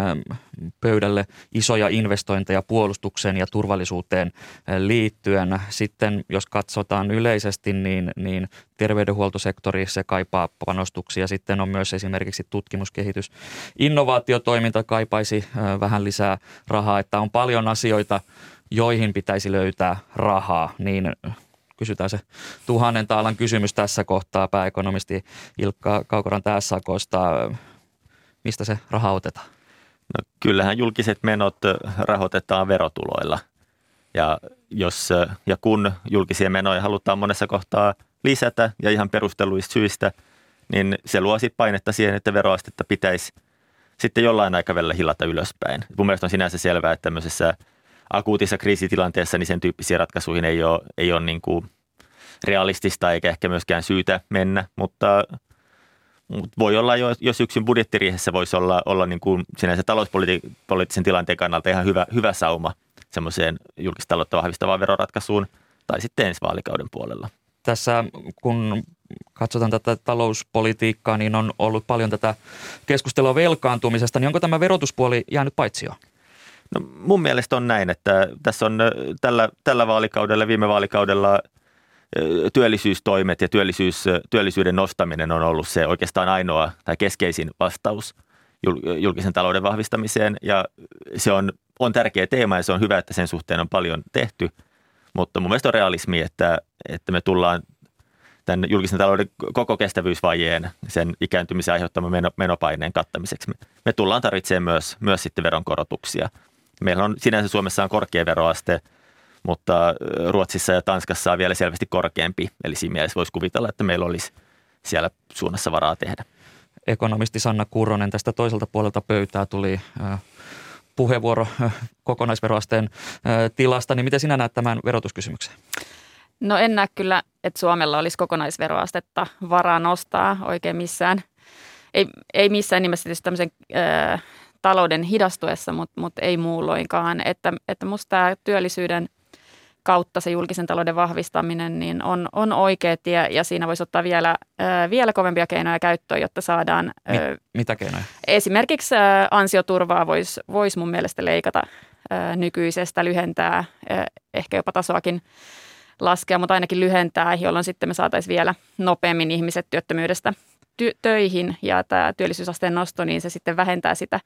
pöydälle isoja investointeja puolustukseen ja turvallisuuteen liittyen. Sitten jos katsotaan yleisesti, niin, niin terveydenhuoltosektori se kaipaa panostuksia. Sitten on myös esimerkiksi tutkimuskehitys. Innovaatiotoiminta kaipaisi vähän lisää rahaa, että on paljon asioita, joihin pitäisi löytää rahaa, niin kysytään se tuhannen taalan kysymys tässä kohtaa pääekonomisti Ilkka Kaukoran SAKsta. Mistä se raha otetaan? No, kyllähän julkiset menot rahoitetaan verotuloilla. Ja, jos, ja kun julkisia menoja halutaan monessa kohtaa lisätä ja ihan perusteluista syistä, niin se luo sitten painetta siihen, että veroastetta pitäisi sitten jollain aikavälillä hilata ylöspäin. Mun mielestä on sinänsä selvää, että tämmöisessä – akuutissa kriisitilanteessa, niin sen tyyppisiä ratkaisuihin ei ole, ei ole niin kuin realistista eikä ehkä myöskään syytä mennä, mutta, mutta voi olla jo, jo syksyn budjettiriihessä voisi olla, olla niin kuin sinänsä talouspoliittisen tilanteen kannalta ihan hyvä, hyvä sauma semmoiseen julkistaloutta vahvistavaan veroratkaisuun tai sitten ensi vaalikauden puolella. Tässä kun katsotaan tätä talouspolitiikkaa, niin on ollut paljon tätä keskustelua velkaantumisesta, niin onko tämä verotuspuoli jäänyt paitsi jo? No, mun mielestä on näin, että tässä on tällä, tällä vaalikaudella, viime vaalikaudella työllisyystoimet ja työllisyys, työllisyyden nostaminen on ollut se oikeastaan ainoa tai keskeisin vastaus julkisen talouden vahvistamiseen. Ja se on, on tärkeä teema ja se on hyvä, että sen suhteen on paljon tehty, mutta mun mielestä on realismi, että, että me tullaan tämän julkisen talouden koko kestävyysvajeen, sen ikääntymisen aiheuttaman menopaineen kattamiseksi. Me, tullaan tarvitsemaan myös, myös sitten veronkorotuksia – Meillä on sinänsä Suomessa on korkea veroaste, mutta Ruotsissa ja Tanskassa on vielä selvästi korkeampi. Eli siinä mielessä voisi kuvitella, että meillä olisi siellä suunnassa varaa tehdä. Ekonomisti Sanna Kurronen tästä toiselta puolelta pöytää tuli puheenvuoro kokonaisveroasteen tilasta, niin miten sinä näet tämän verotuskysymyksen? No en näe kyllä, että Suomella olisi kokonaisveroastetta varaa nostaa oikein missään. Ei, ei missään nimessä tietysti tämmöisen äh, talouden hidastuessa, mutta, mutta ei muulloinkaan. Että, että musta tämä työllisyyden kautta se julkisen talouden vahvistaminen niin on, on oikea tie ja siinä voisi ottaa vielä, äh, vielä kovempia keinoja käyttöön, jotta saadaan... Mit, äh, mitä keinoja? Esimerkiksi äh, ansioturvaa voisi vois mun mielestä leikata äh, nykyisestä, lyhentää, äh, ehkä jopa tasoakin laskea, mutta ainakin lyhentää, jolloin sitten me saataisiin vielä nopeammin ihmiset työttömyydestä ty- töihin ja tämä työllisyysasteen nosto, niin se sitten vähentää sitä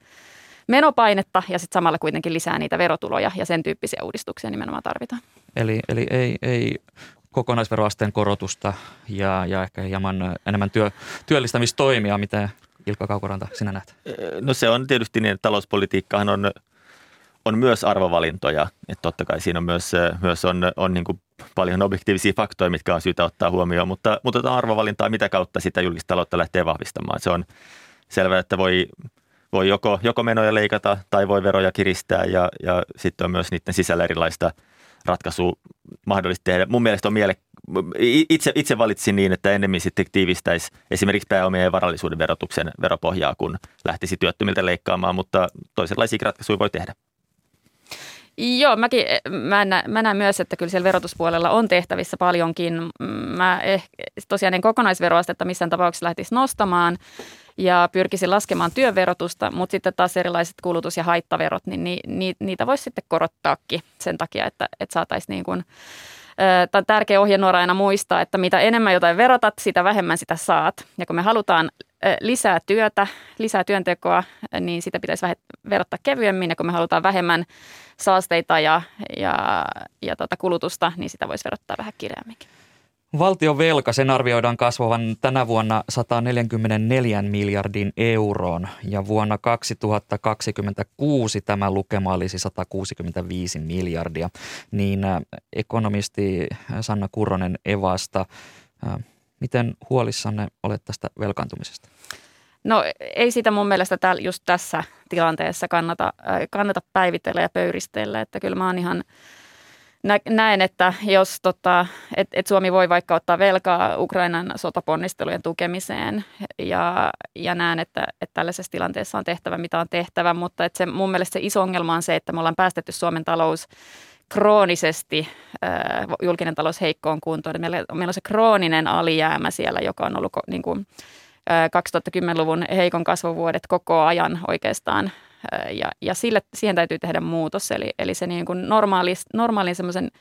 menopainetta ja sitten samalla kuitenkin lisää niitä verotuloja ja sen tyyppisiä uudistuksia nimenomaan tarvitaan. Eli, eli ei, ei kokonaisveroasteen korotusta ja, ja ehkä hieman enemmän työ, työllistämistoimia, mitä Ilkka Kaukoranta sinä näet? No se on tietysti niin, että talouspolitiikkahan on on myös arvovalintoja. Että totta kai siinä on myös, myös on, on niin kuin paljon objektiivisia faktoja, mitkä on syytä ottaa huomioon, mutta, mutta tämä arvovalintaa, mitä kautta sitä julkista taloutta lähtee vahvistamaan. Se on selvää, että voi, voi joko, joko menoja leikata tai voi veroja kiristää ja, ja sitten on myös niiden sisällä erilaista ratkaisua mahdollista tehdä. Mun mielestä on miele, itse, itse valitsin niin, että ennemmin sitten tiivistäisi esimerkiksi pääomien ja varallisuuden verotuksen veropohjaa, kun lähtisi työttömiltä leikkaamaan, mutta toisenlaisia ratkaisuja voi tehdä. Joo, mäkin, mä, näen, mä näen myös, että kyllä siellä verotuspuolella on tehtävissä paljonkin. Mä ehkä, tosiaan en kokonaisveroastetta missään tapauksessa lähtisi nostamaan ja pyrkisin laskemaan työverotusta, mutta sitten taas erilaiset kulutus- ja haittaverot, niin ni, ni, niitä voisi sitten korottaakin sen takia, että, että saataisiin niin kuin, Tämä on tärkeä ohjenuora aina muistaa, että mitä enemmän jotain verotat, sitä vähemmän sitä saat. Ja kun me halutaan lisää työtä, lisää työntekoa, niin sitä pitäisi verottaa kevyemmin. Ja kun me halutaan vähemmän saasteita ja, ja, ja tota kulutusta, niin sitä voisi verottaa vähän kireämminkin. Valtion velka, sen arvioidaan kasvavan tänä vuonna 144 miljardin euroon ja vuonna 2026 tämä lukema olisi 165 miljardia. Niin ekonomisti Sanna Kurronen Evasta, miten huolissanne olet tästä velkaantumisesta? No ei sitä mun mielestä täällä, just tässä tilanteessa kannata, äh, kannata päivitellä ja pöyristellä, että kyllä mä oon ihan – näen, että jos tota, et, et Suomi voi vaikka ottaa velkaa Ukrainan sotaponnistelujen tukemiseen ja, ja näen, että, että tällaisessa tilanteessa on tehtävä mitä on tehtävä, mutta että se, mun mielestä se iso ongelma on se, että me ollaan päästetty Suomen talous kroonisesti äh, julkinen talous heikkoon kuntoon. Meillä, meillä on se krooninen alijäämä siellä, joka on ollut niin kuin, äh, 2010-luvun heikon kasvuvuodet koko ajan oikeastaan ja, ja sille, siihen täytyy tehdä muutos. Eli, eli se niin kuin normaali, normaalin semmoisen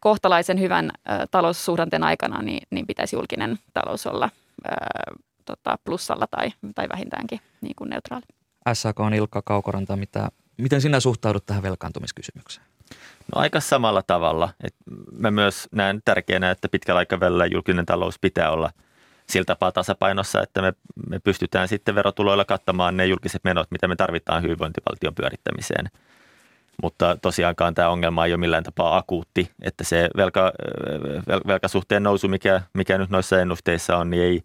kohtalaisen hyvän ä, taloussuhdanteen aikana niin, niin pitäisi julkinen talous olla ä, tota, plussalla tai, tai vähintäänkin niin kuin neutraali. SAK on Ilkka Kaukoranta, mitä, miten sinä suhtaudut tähän velkaantumiskysymykseen? No aika samalla tavalla. Et mä myös näen tärkeänä, että pitkällä aikavälillä julkinen talous pitää olla – sillä tapaa tasapainossa, että me, me pystytään sitten verotuloilla kattamaan ne julkiset menot, mitä me tarvitaan hyvinvointivaltion pyörittämiseen. Mutta tosiaankaan tämä ongelma ei ole millään tapaa akuutti, että se velka, vel, velkasuhteen nousu, mikä, mikä nyt noissa ennusteissa on, niin ei,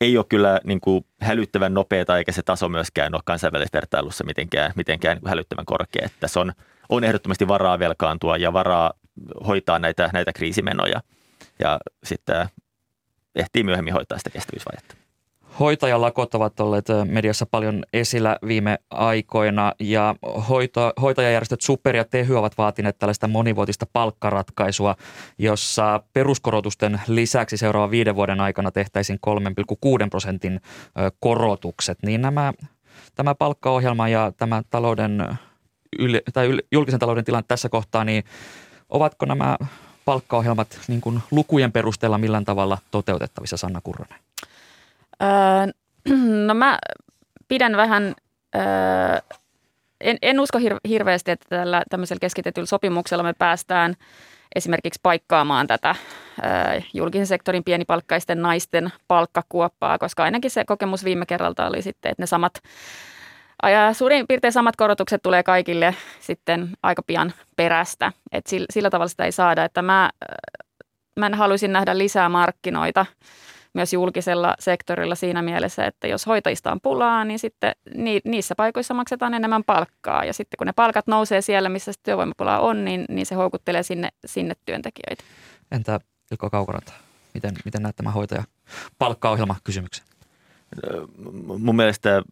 ei ole kyllä niin kuin hälyttävän nopeata eikä se taso myöskään ole kansainvälisessä vertailussa mitenkään, mitenkään niin hälyttävän korkea. Että tässä on, on ehdottomasti varaa velkaantua ja varaa hoitaa näitä, näitä kriisimenoja. Ja sitten ehtii myöhemmin hoitaa sitä kestävyysvajetta. Hoitajalakot ovat olleet mediassa paljon esillä viime aikoina ja hoito, hoitajajärjestöt Super ja Tehy ovat vaatineet tällaista monivuotista palkkaratkaisua, jossa peruskorotusten lisäksi seuraavan viiden vuoden aikana tehtäisiin 3,6 prosentin korotukset. Niin nämä, tämä palkkaohjelma ja tämä talouden, tai julkisen talouden tilanne tässä kohtaa, niin ovatko nämä palkkaohjelmat niin kuin lukujen perusteella millään tavalla toteutettavissa, Sanna Kurronen? Öö, no mä pidän vähän, öö, en, en usko hir- hirveästi, että tällä tämmöisellä keskitetyllä sopimuksella me päästään esimerkiksi paikkaamaan tätä öö, julkisen sektorin pienipalkkaisten naisten palkkakuoppaa, koska ainakin se kokemus viime kerralta oli sitten, että ne samat suurin piirtein samat korotukset tulee kaikille sitten aika pian perästä. Et sillä, sillä tavalla sitä ei saada, että mä, mä haluaisin nähdä lisää markkinoita myös julkisella sektorilla siinä mielessä, että jos hoitajista on pulaa, niin sitten ni, niissä paikoissa maksetaan enemmän palkkaa. Ja sitten kun ne palkat nousee siellä, missä työvoimapulaa on, niin, niin se houkuttelee sinne, sinne työntekijöitä. Entä Ilkka Kaukoranta, miten, miten näet tämän hoitaja palkkaohjelma kysymyksen? Mun mielestä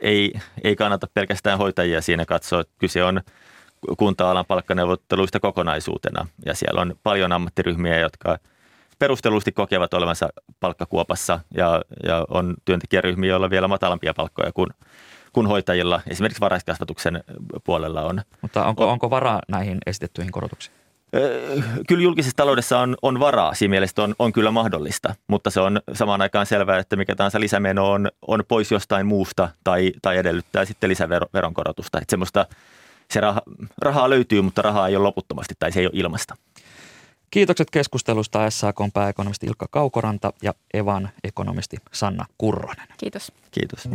ei, ei kannata pelkästään hoitajia siinä katsoa. että Kyse on kunta-alan palkkaneuvotteluista kokonaisuutena ja siellä on paljon ammattiryhmiä, jotka perustellusti kokevat olevansa palkkakuopassa ja, ja on työntekijäryhmiä, joilla on vielä matalampia palkkoja kuin, kuin hoitajilla. Esimerkiksi varhaiskasvatuksen puolella on. Mutta onko, onko varaa näihin esitettyihin korotuksiin? Kyllä julkisessa taloudessa on, on varaa, siinä mielessä on, on kyllä mahdollista, mutta se on samaan aikaan selvää, että mikä tahansa lisämeno on, on pois jostain muusta tai, tai edellyttää sitten lisäveronkorotusta. Että semmoista, se raha, rahaa löytyy, mutta rahaa ei ole loputtomasti tai se ei ole ilmasta. Kiitokset keskustelusta SAK pääekonomisti Ilkka Kaukoranta ja Evan ekonomisti Sanna Kurronen. Kiitos. Kiitos.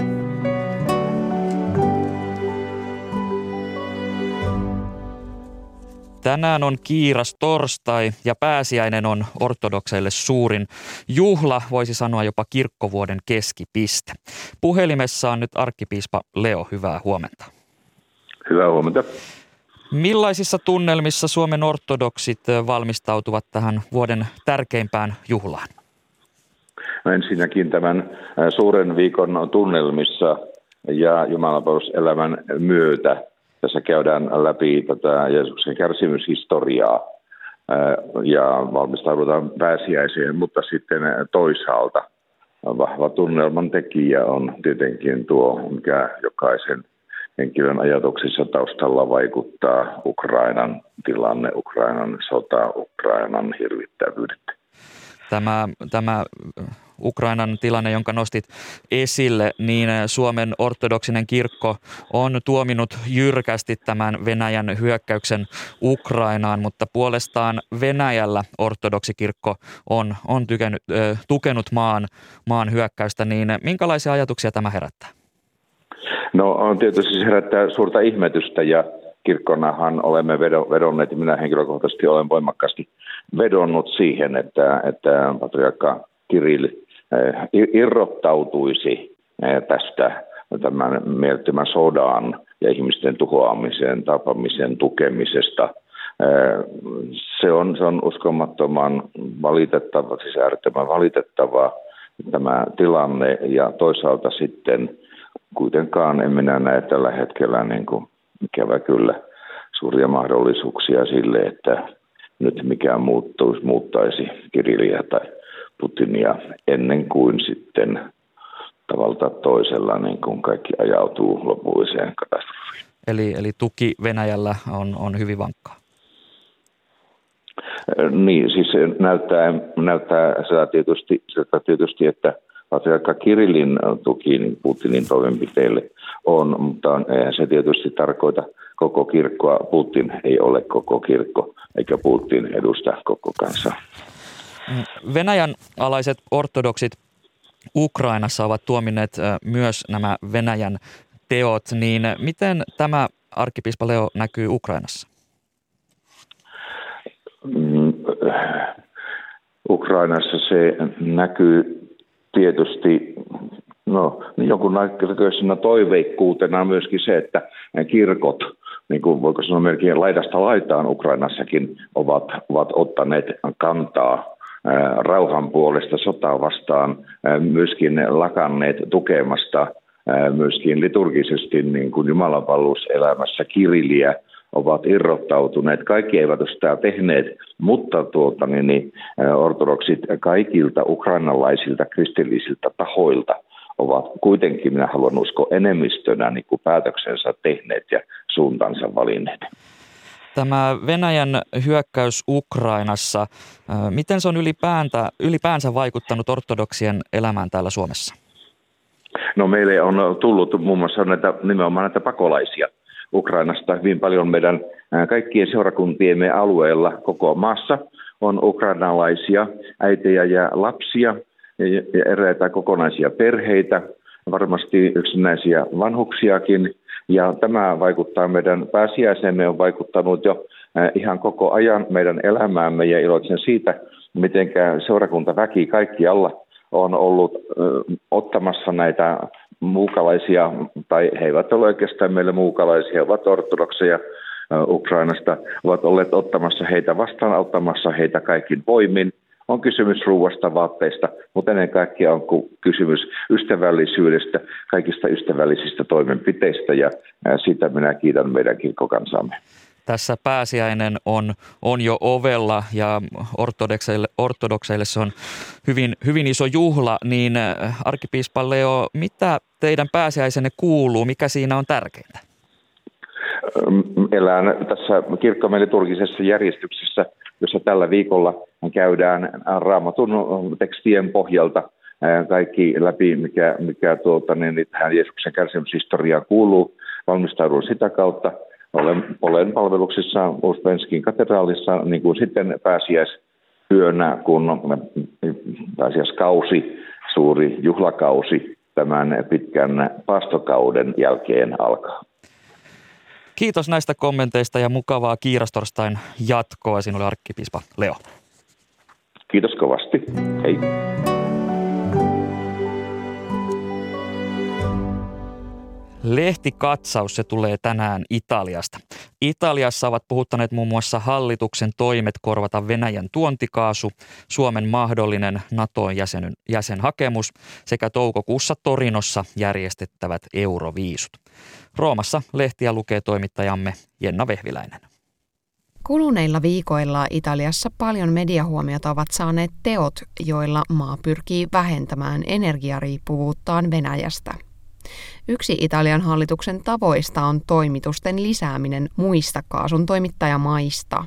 Tänään on kiiras torstai ja pääsiäinen on ortodokseille suurin juhla, voisi sanoa jopa kirkkovuoden keskipiste. Puhelimessa on nyt arkkipiispa Leo, hyvää huomenta. Hyvää huomenta. Millaisissa tunnelmissa Suomen ortodoksit valmistautuvat tähän vuoden tärkeimpään juhlaan? No ensinnäkin tämän suuren viikon tunnelmissa ja jumalanpalveluselämän myötä tässä käydään läpi tätä Jeesuksen kärsimyshistoriaa ja valmistaudutaan pääsiäiseen, mutta sitten toisaalta vahva tunnelman tekijä on tietenkin tuo, mikä jokaisen henkilön ajatuksissa taustalla vaikuttaa Ukrainan tilanne, Ukrainan sota, Ukrainan hirvittävyydet. Tämä, tämä Ukrainan tilanne, jonka nostit esille, niin Suomen ortodoksinen kirkko on tuominut jyrkästi tämän Venäjän hyökkäyksen Ukrainaan, mutta puolestaan Venäjällä ortodoksikirkko on, on tykenyt, tukenut maan, maan hyökkäystä, niin minkälaisia ajatuksia tämä herättää? No on tietysti se herättää suurta ihmetystä ja kirkkonahan olemme vedonneet, minä henkilökohtaisesti olen voimakkaasti vedonnut siihen, että, että patriarkka Kirill irrottautuisi eh, tästä tämän mielettömän sodan ja ihmisten tuhoamisen, tapamisen tukemisesta. Eh, se on, se on uskomattoman valitettava, siis äärettömän valitettava tämä tilanne ja toisaalta sitten kuitenkaan en minä näe tällä hetkellä niin kuin, ikävä kyllä suuria mahdollisuuksia sille, että nyt mikään muuttuisi, muuttaisi Kirilliä tai Putinia ennen kuin sitten tavalla toisella niin kuin kaikki ajautuu lopulliseen katastrofiin. Eli, eli tuki Venäjällä on, on hyvin vankkaa. Niin, siis näyttää, näyttää sitä tietysti, sitä tietysti, että patriarkka Kirillin tuki niin Putinin toimenpiteille on, mutta eihän se tietysti tarkoita koko kirkkoa. Putin ei ole koko kirkko, eikä Putin edusta koko kansaa. Venäjän alaiset ortodoksit Ukrainassa ovat tuomineet myös nämä Venäjän teot, niin miten tämä arkkipiispa Leo näkyy Ukrainassa? Mm, Ukrainassa se näkyy tietysti no, jonkunnäköisenä toiveikkuutena myöskin se, että kirkot, niin kuin voiko sanoa melkein laidasta laitaan Ukrainassakin, ovat, ovat ottaneet kantaa rauhan puolesta sotaa vastaan myöskin lakanneet tukemasta myöskin liturgisesti niin kuin jumalanpalveluselämässä kiriliä ovat irrottautuneet. Kaikki eivät ole sitä tehneet, mutta tuota, niin, niin, ortodoksit kaikilta ukrainalaisilta kristillisiltä tahoilta ovat kuitenkin, minä haluan uskoa, enemmistönä niin kuin päätöksensä tehneet ja suuntansa valinneet. Tämä Venäjän hyökkäys Ukrainassa, miten se on ylipäänsä, ylipäänsä vaikuttanut ortodoksien elämään täällä Suomessa? No meille on tullut muun muassa näitä, nimenomaan näitä pakolaisia Ukrainasta hyvin paljon meidän kaikkien seurakuntiemme alueella koko maassa on ukrainalaisia äitejä ja lapsia ja eräitä kokonaisia perheitä, varmasti yksinäisiä vanhuksiakin. Ja tämä vaikuttaa meidän pääsiäisemme, on vaikuttanut jo ihan koko ajan meidän elämäämme ja iloitsen siitä, miten seurakuntaväki kaikkialla on ollut ottamassa näitä muukalaisia, tai he eivät ole oikeastaan meille muukalaisia, he ovat ortodokseja Ukrainasta, ovat olleet ottamassa heitä vastaan, auttamassa heitä kaikin voimin. On kysymys ruuasta, vaatteista, mutta ennen kaikkea on kysymys ystävällisyydestä, kaikista ystävällisistä toimenpiteistä ja sitä minä kiitän meidän kirkkokansamme tässä pääsiäinen on, on jo ovella ja ortodokseille, ortodokseille se on hyvin, hyvin iso juhla, niin arkkipiispa Leo, mitä teidän pääsiäisenne kuuluu, mikä siinä on tärkeintä? Elään tässä kirkkomme liturgisessa järjestyksessä, jossa tällä viikolla käydään raamatun tekstien pohjalta äh, kaikki läpi, mikä, mikä tuota, niin, tähän Jeesuksen kärsimyshistoriaan kuuluu. Valmistaudun sitä kautta – olen, olen palveluksissa Uuspenskin katedraalissa niin kuin sitten pääsiäisyönä, kun pääsiäiskausi, suuri juhlakausi tämän pitkän pastokauden jälkeen alkaa. Kiitos näistä kommenteista ja mukavaa kiirastorstain jatkoa. Sinulle arkkipiispa Leo. Kiitos kovasti. Hei. Lehtikatsaus, se tulee tänään Italiasta. Italiassa ovat puhuttaneet muun muassa hallituksen toimet korvata Venäjän tuontikaasu, Suomen mahdollinen NATO-jäsen, jäsenhakemus sekä toukokuussa Torinossa järjestettävät euroviisut. Roomassa lehtiä lukee toimittajamme Jenna Vehviläinen. Kuluneilla viikoilla Italiassa paljon mediahuomiota ovat saaneet teot, joilla maa pyrkii vähentämään energiariippuvuuttaan Venäjästä – Yksi Italian hallituksen tavoista on toimitusten lisääminen muista kaasun toimittajamaista.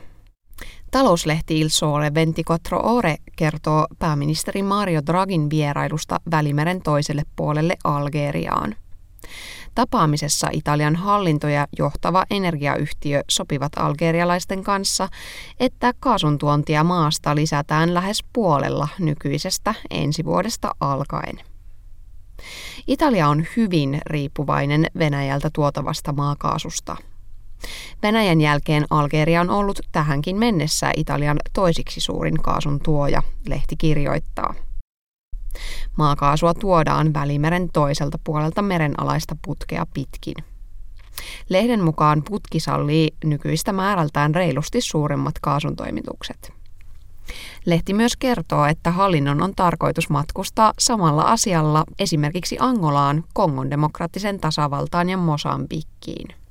Talouslehti Il Sole 24 Ore kertoo pääministeri Mario Draghin vierailusta Välimeren toiselle puolelle Algeriaan. Tapaamisessa Italian hallinto ja johtava energiayhtiö sopivat algerialaisten kanssa, että kaasun tuontia maasta lisätään lähes puolella nykyisestä ensi vuodesta alkaen. Italia on hyvin riippuvainen Venäjältä tuotavasta maakaasusta. Venäjän jälkeen Algeria on ollut tähänkin mennessä Italian toisiksi suurin kaasun tuoja, lehti kirjoittaa. Maakaasua tuodaan Välimeren toiselta puolelta merenalaista putkea pitkin. Lehden mukaan putki sallii nykyistä määrältään reilusti suuremmat kaasun toimitukset. Lehti myös kertoo, että hallinnon on tarkoitus matkustaa samalla asialla esimerkiksi Angolaan, Kongon demokraattisen tasavaltaan ja Mosambikkiin.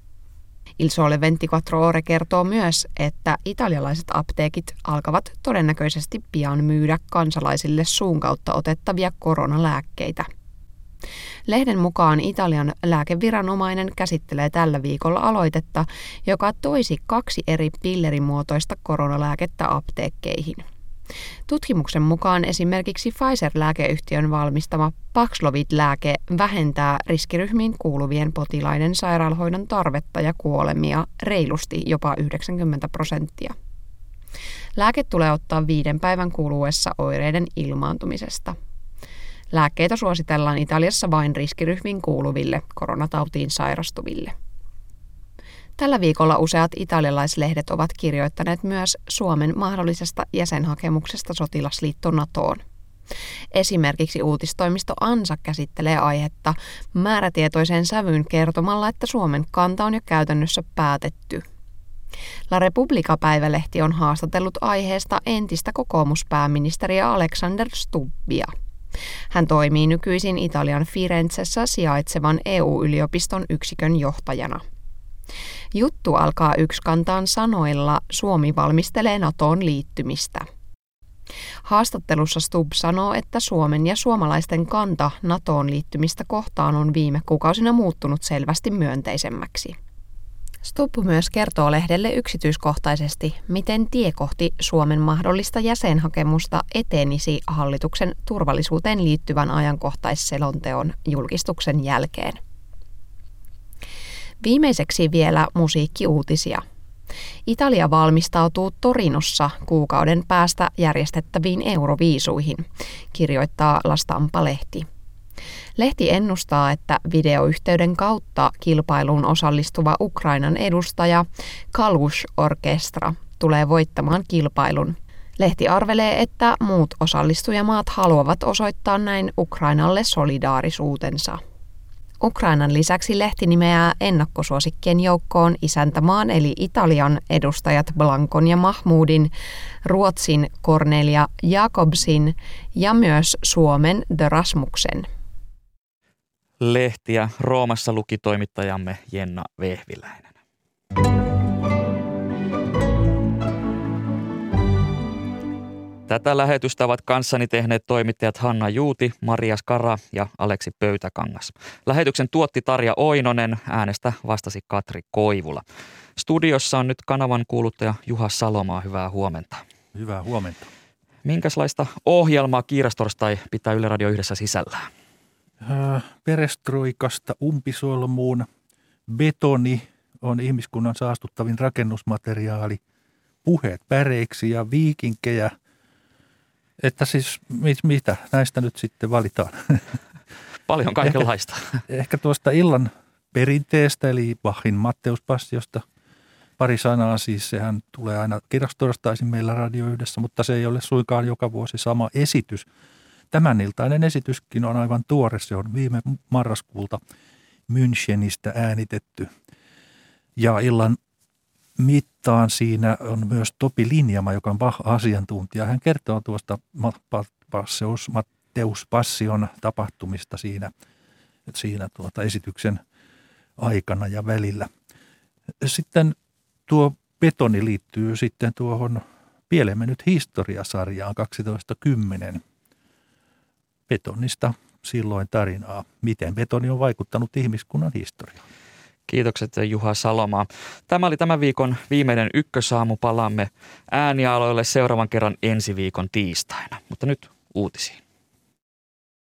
Il Sole 24 Ore kertoo myös, että italialaiset apteekit alkavat todennäköisesti pian myydä kansalaisille suun kautta otettavia koronalääkkeitä. Lehden mukaan Italian lääkeviranomainen käsittelee tällä viikolla aloitetta, joka toisi kaksi eri pillerimuotoista koronalääkettä apteekkeihin – Tutkimuksen mukaan esimerkiksi Pfizer-lääkeyhtiön valmistama Paxlovid-lääke vähentää riskiryhmiin kuuluvien potilaiden sairaanhoidon tarvetta ja kuolemia reilusti jopa 90 prosenttia. Lääke tulee ottaa viiden päivän kuluessa oireiden ilmaantumisesta. Lääkkeitä suositellaan Italiassa vain riskiryhmiin kuuluville koronatautiin sairastuville. Tällä viikolla useat italialaislehdet ovat kirjoittaneet myös Suomen mahdollisesta jäsenhakemuksesta sotilasliitto NATOon. Esimerkiksi uutistoimisto ANSA käsittelee aihetta määrätietoiseen sävyyn kertomalla, että Suomen kanta on jo käytännössä päätetty. La Repubblica-päivälehti on haastatellut aiheesta entistä kokoomuspääministeriä Alexander Stubbia. Hän toimii nykyisin Italian Firenzessä sijaitsevan EU-yliopiston yksikön johtajana. Juttu alkaa yksikantaan sanoilla Suomi valmistelee NATOon liittymistä. Haastattelussa Stubb sanoo, että Suomen ja suomalaisten kanta NATOon liittymistä kohtaan on viime kuukausina muuttunut selvästi myönteisemmäksi. Stubb myös kertoo lehdelle yksityiskohtaisesti, miten tie kohti Suomen mahdollista jäsenhakemusta etenisi hallituksen turvallisuuteen liittyvän ajankohtaisselonteon julkistuksen jälkeen. Viimeiseksi vielä musiikkiuutisia. Italia valmistautuu Torinossa kuukauden päästä järjestettäviin euroviisuihin, kirjoittaa La Stampa-lehti. Lehti ennustaa, että videoyhteyden kautta kilpailuun osallistuva Ukrainan edustaja Kalush Orkestra tulee voittamaan kilpailun. Lehti arvelee, että muut osallistujamaat haluavat osoittaa näin Ukrainalle solidaarisuutensa. Ukrainan lisäksi lehti nimeää ennakkosuosikkien joukkoon isäntämaan eli Italian edustajat Blankon ja Mahmudin, Ruotsin Cornelia Jakobsin ja myös Suomen The Rasmuksen. Lehtiä Roomassa luki toimittajamme Jenna Vehviläinen. Tätä lähetystä ovat kanssani tehneet toimittajat Hanna Juuti, Maria Skara ja Aleksi Pöytäkangas. Lähetyksen tuotti Tarja Oinonen, äänestä vastasi Katri Koivula. Studiossa on nyt kanavan kuuluttaja Juha Salomaa, hyvää huomenta. Hyvää huomenta. Minkälaista ohjelmaa Kiirastorstai pitää Yle Radio yhdessä sisällään? Äh, perestroikasta umpisolmuun. Betoni on ihmiskunnan saastuttavin rakennusmateriaali. Puheet päreiksi ja viikinkejä – että siis mit, mitä näistä nyt sitten valitaan? Paljon kaikenlaista. Ehkä, ehkä tuosta illan perinteestä, eli Bachin Matteuspassiosta pari sanaa. Siis sehän tulee aina kirjastorstaisin meillä radio yhdessä, mutta se ei ole suinkaan joka vuosi sama esitys. Tämän iltainen esityskin on aivan tuore, se on viime marraskuulta. Münchenistä äänitetty. Ja illan mittaan siinä on myös Topi Linjama, joka on Bach-asiantuntija. Hän kertoo tuosta Matteus Passion tapahtumista siinä, siinä tuota esityksen aikana ja välillä. Sitten tuo betoni liittyy sitten tuohon Pielemme nyt historiasarjaan 1210 betonista silloin tarinaa, miten betoni on vaikuttanut ihmiskunnan historiaan. Kiitokset Juha Saloma. Tämä oli tämän viikon viimeinen ykkösaamu. Palaamme äänialoille seuraavan kerran ensi viikon tiistaina. Mutta nyt uutisiin.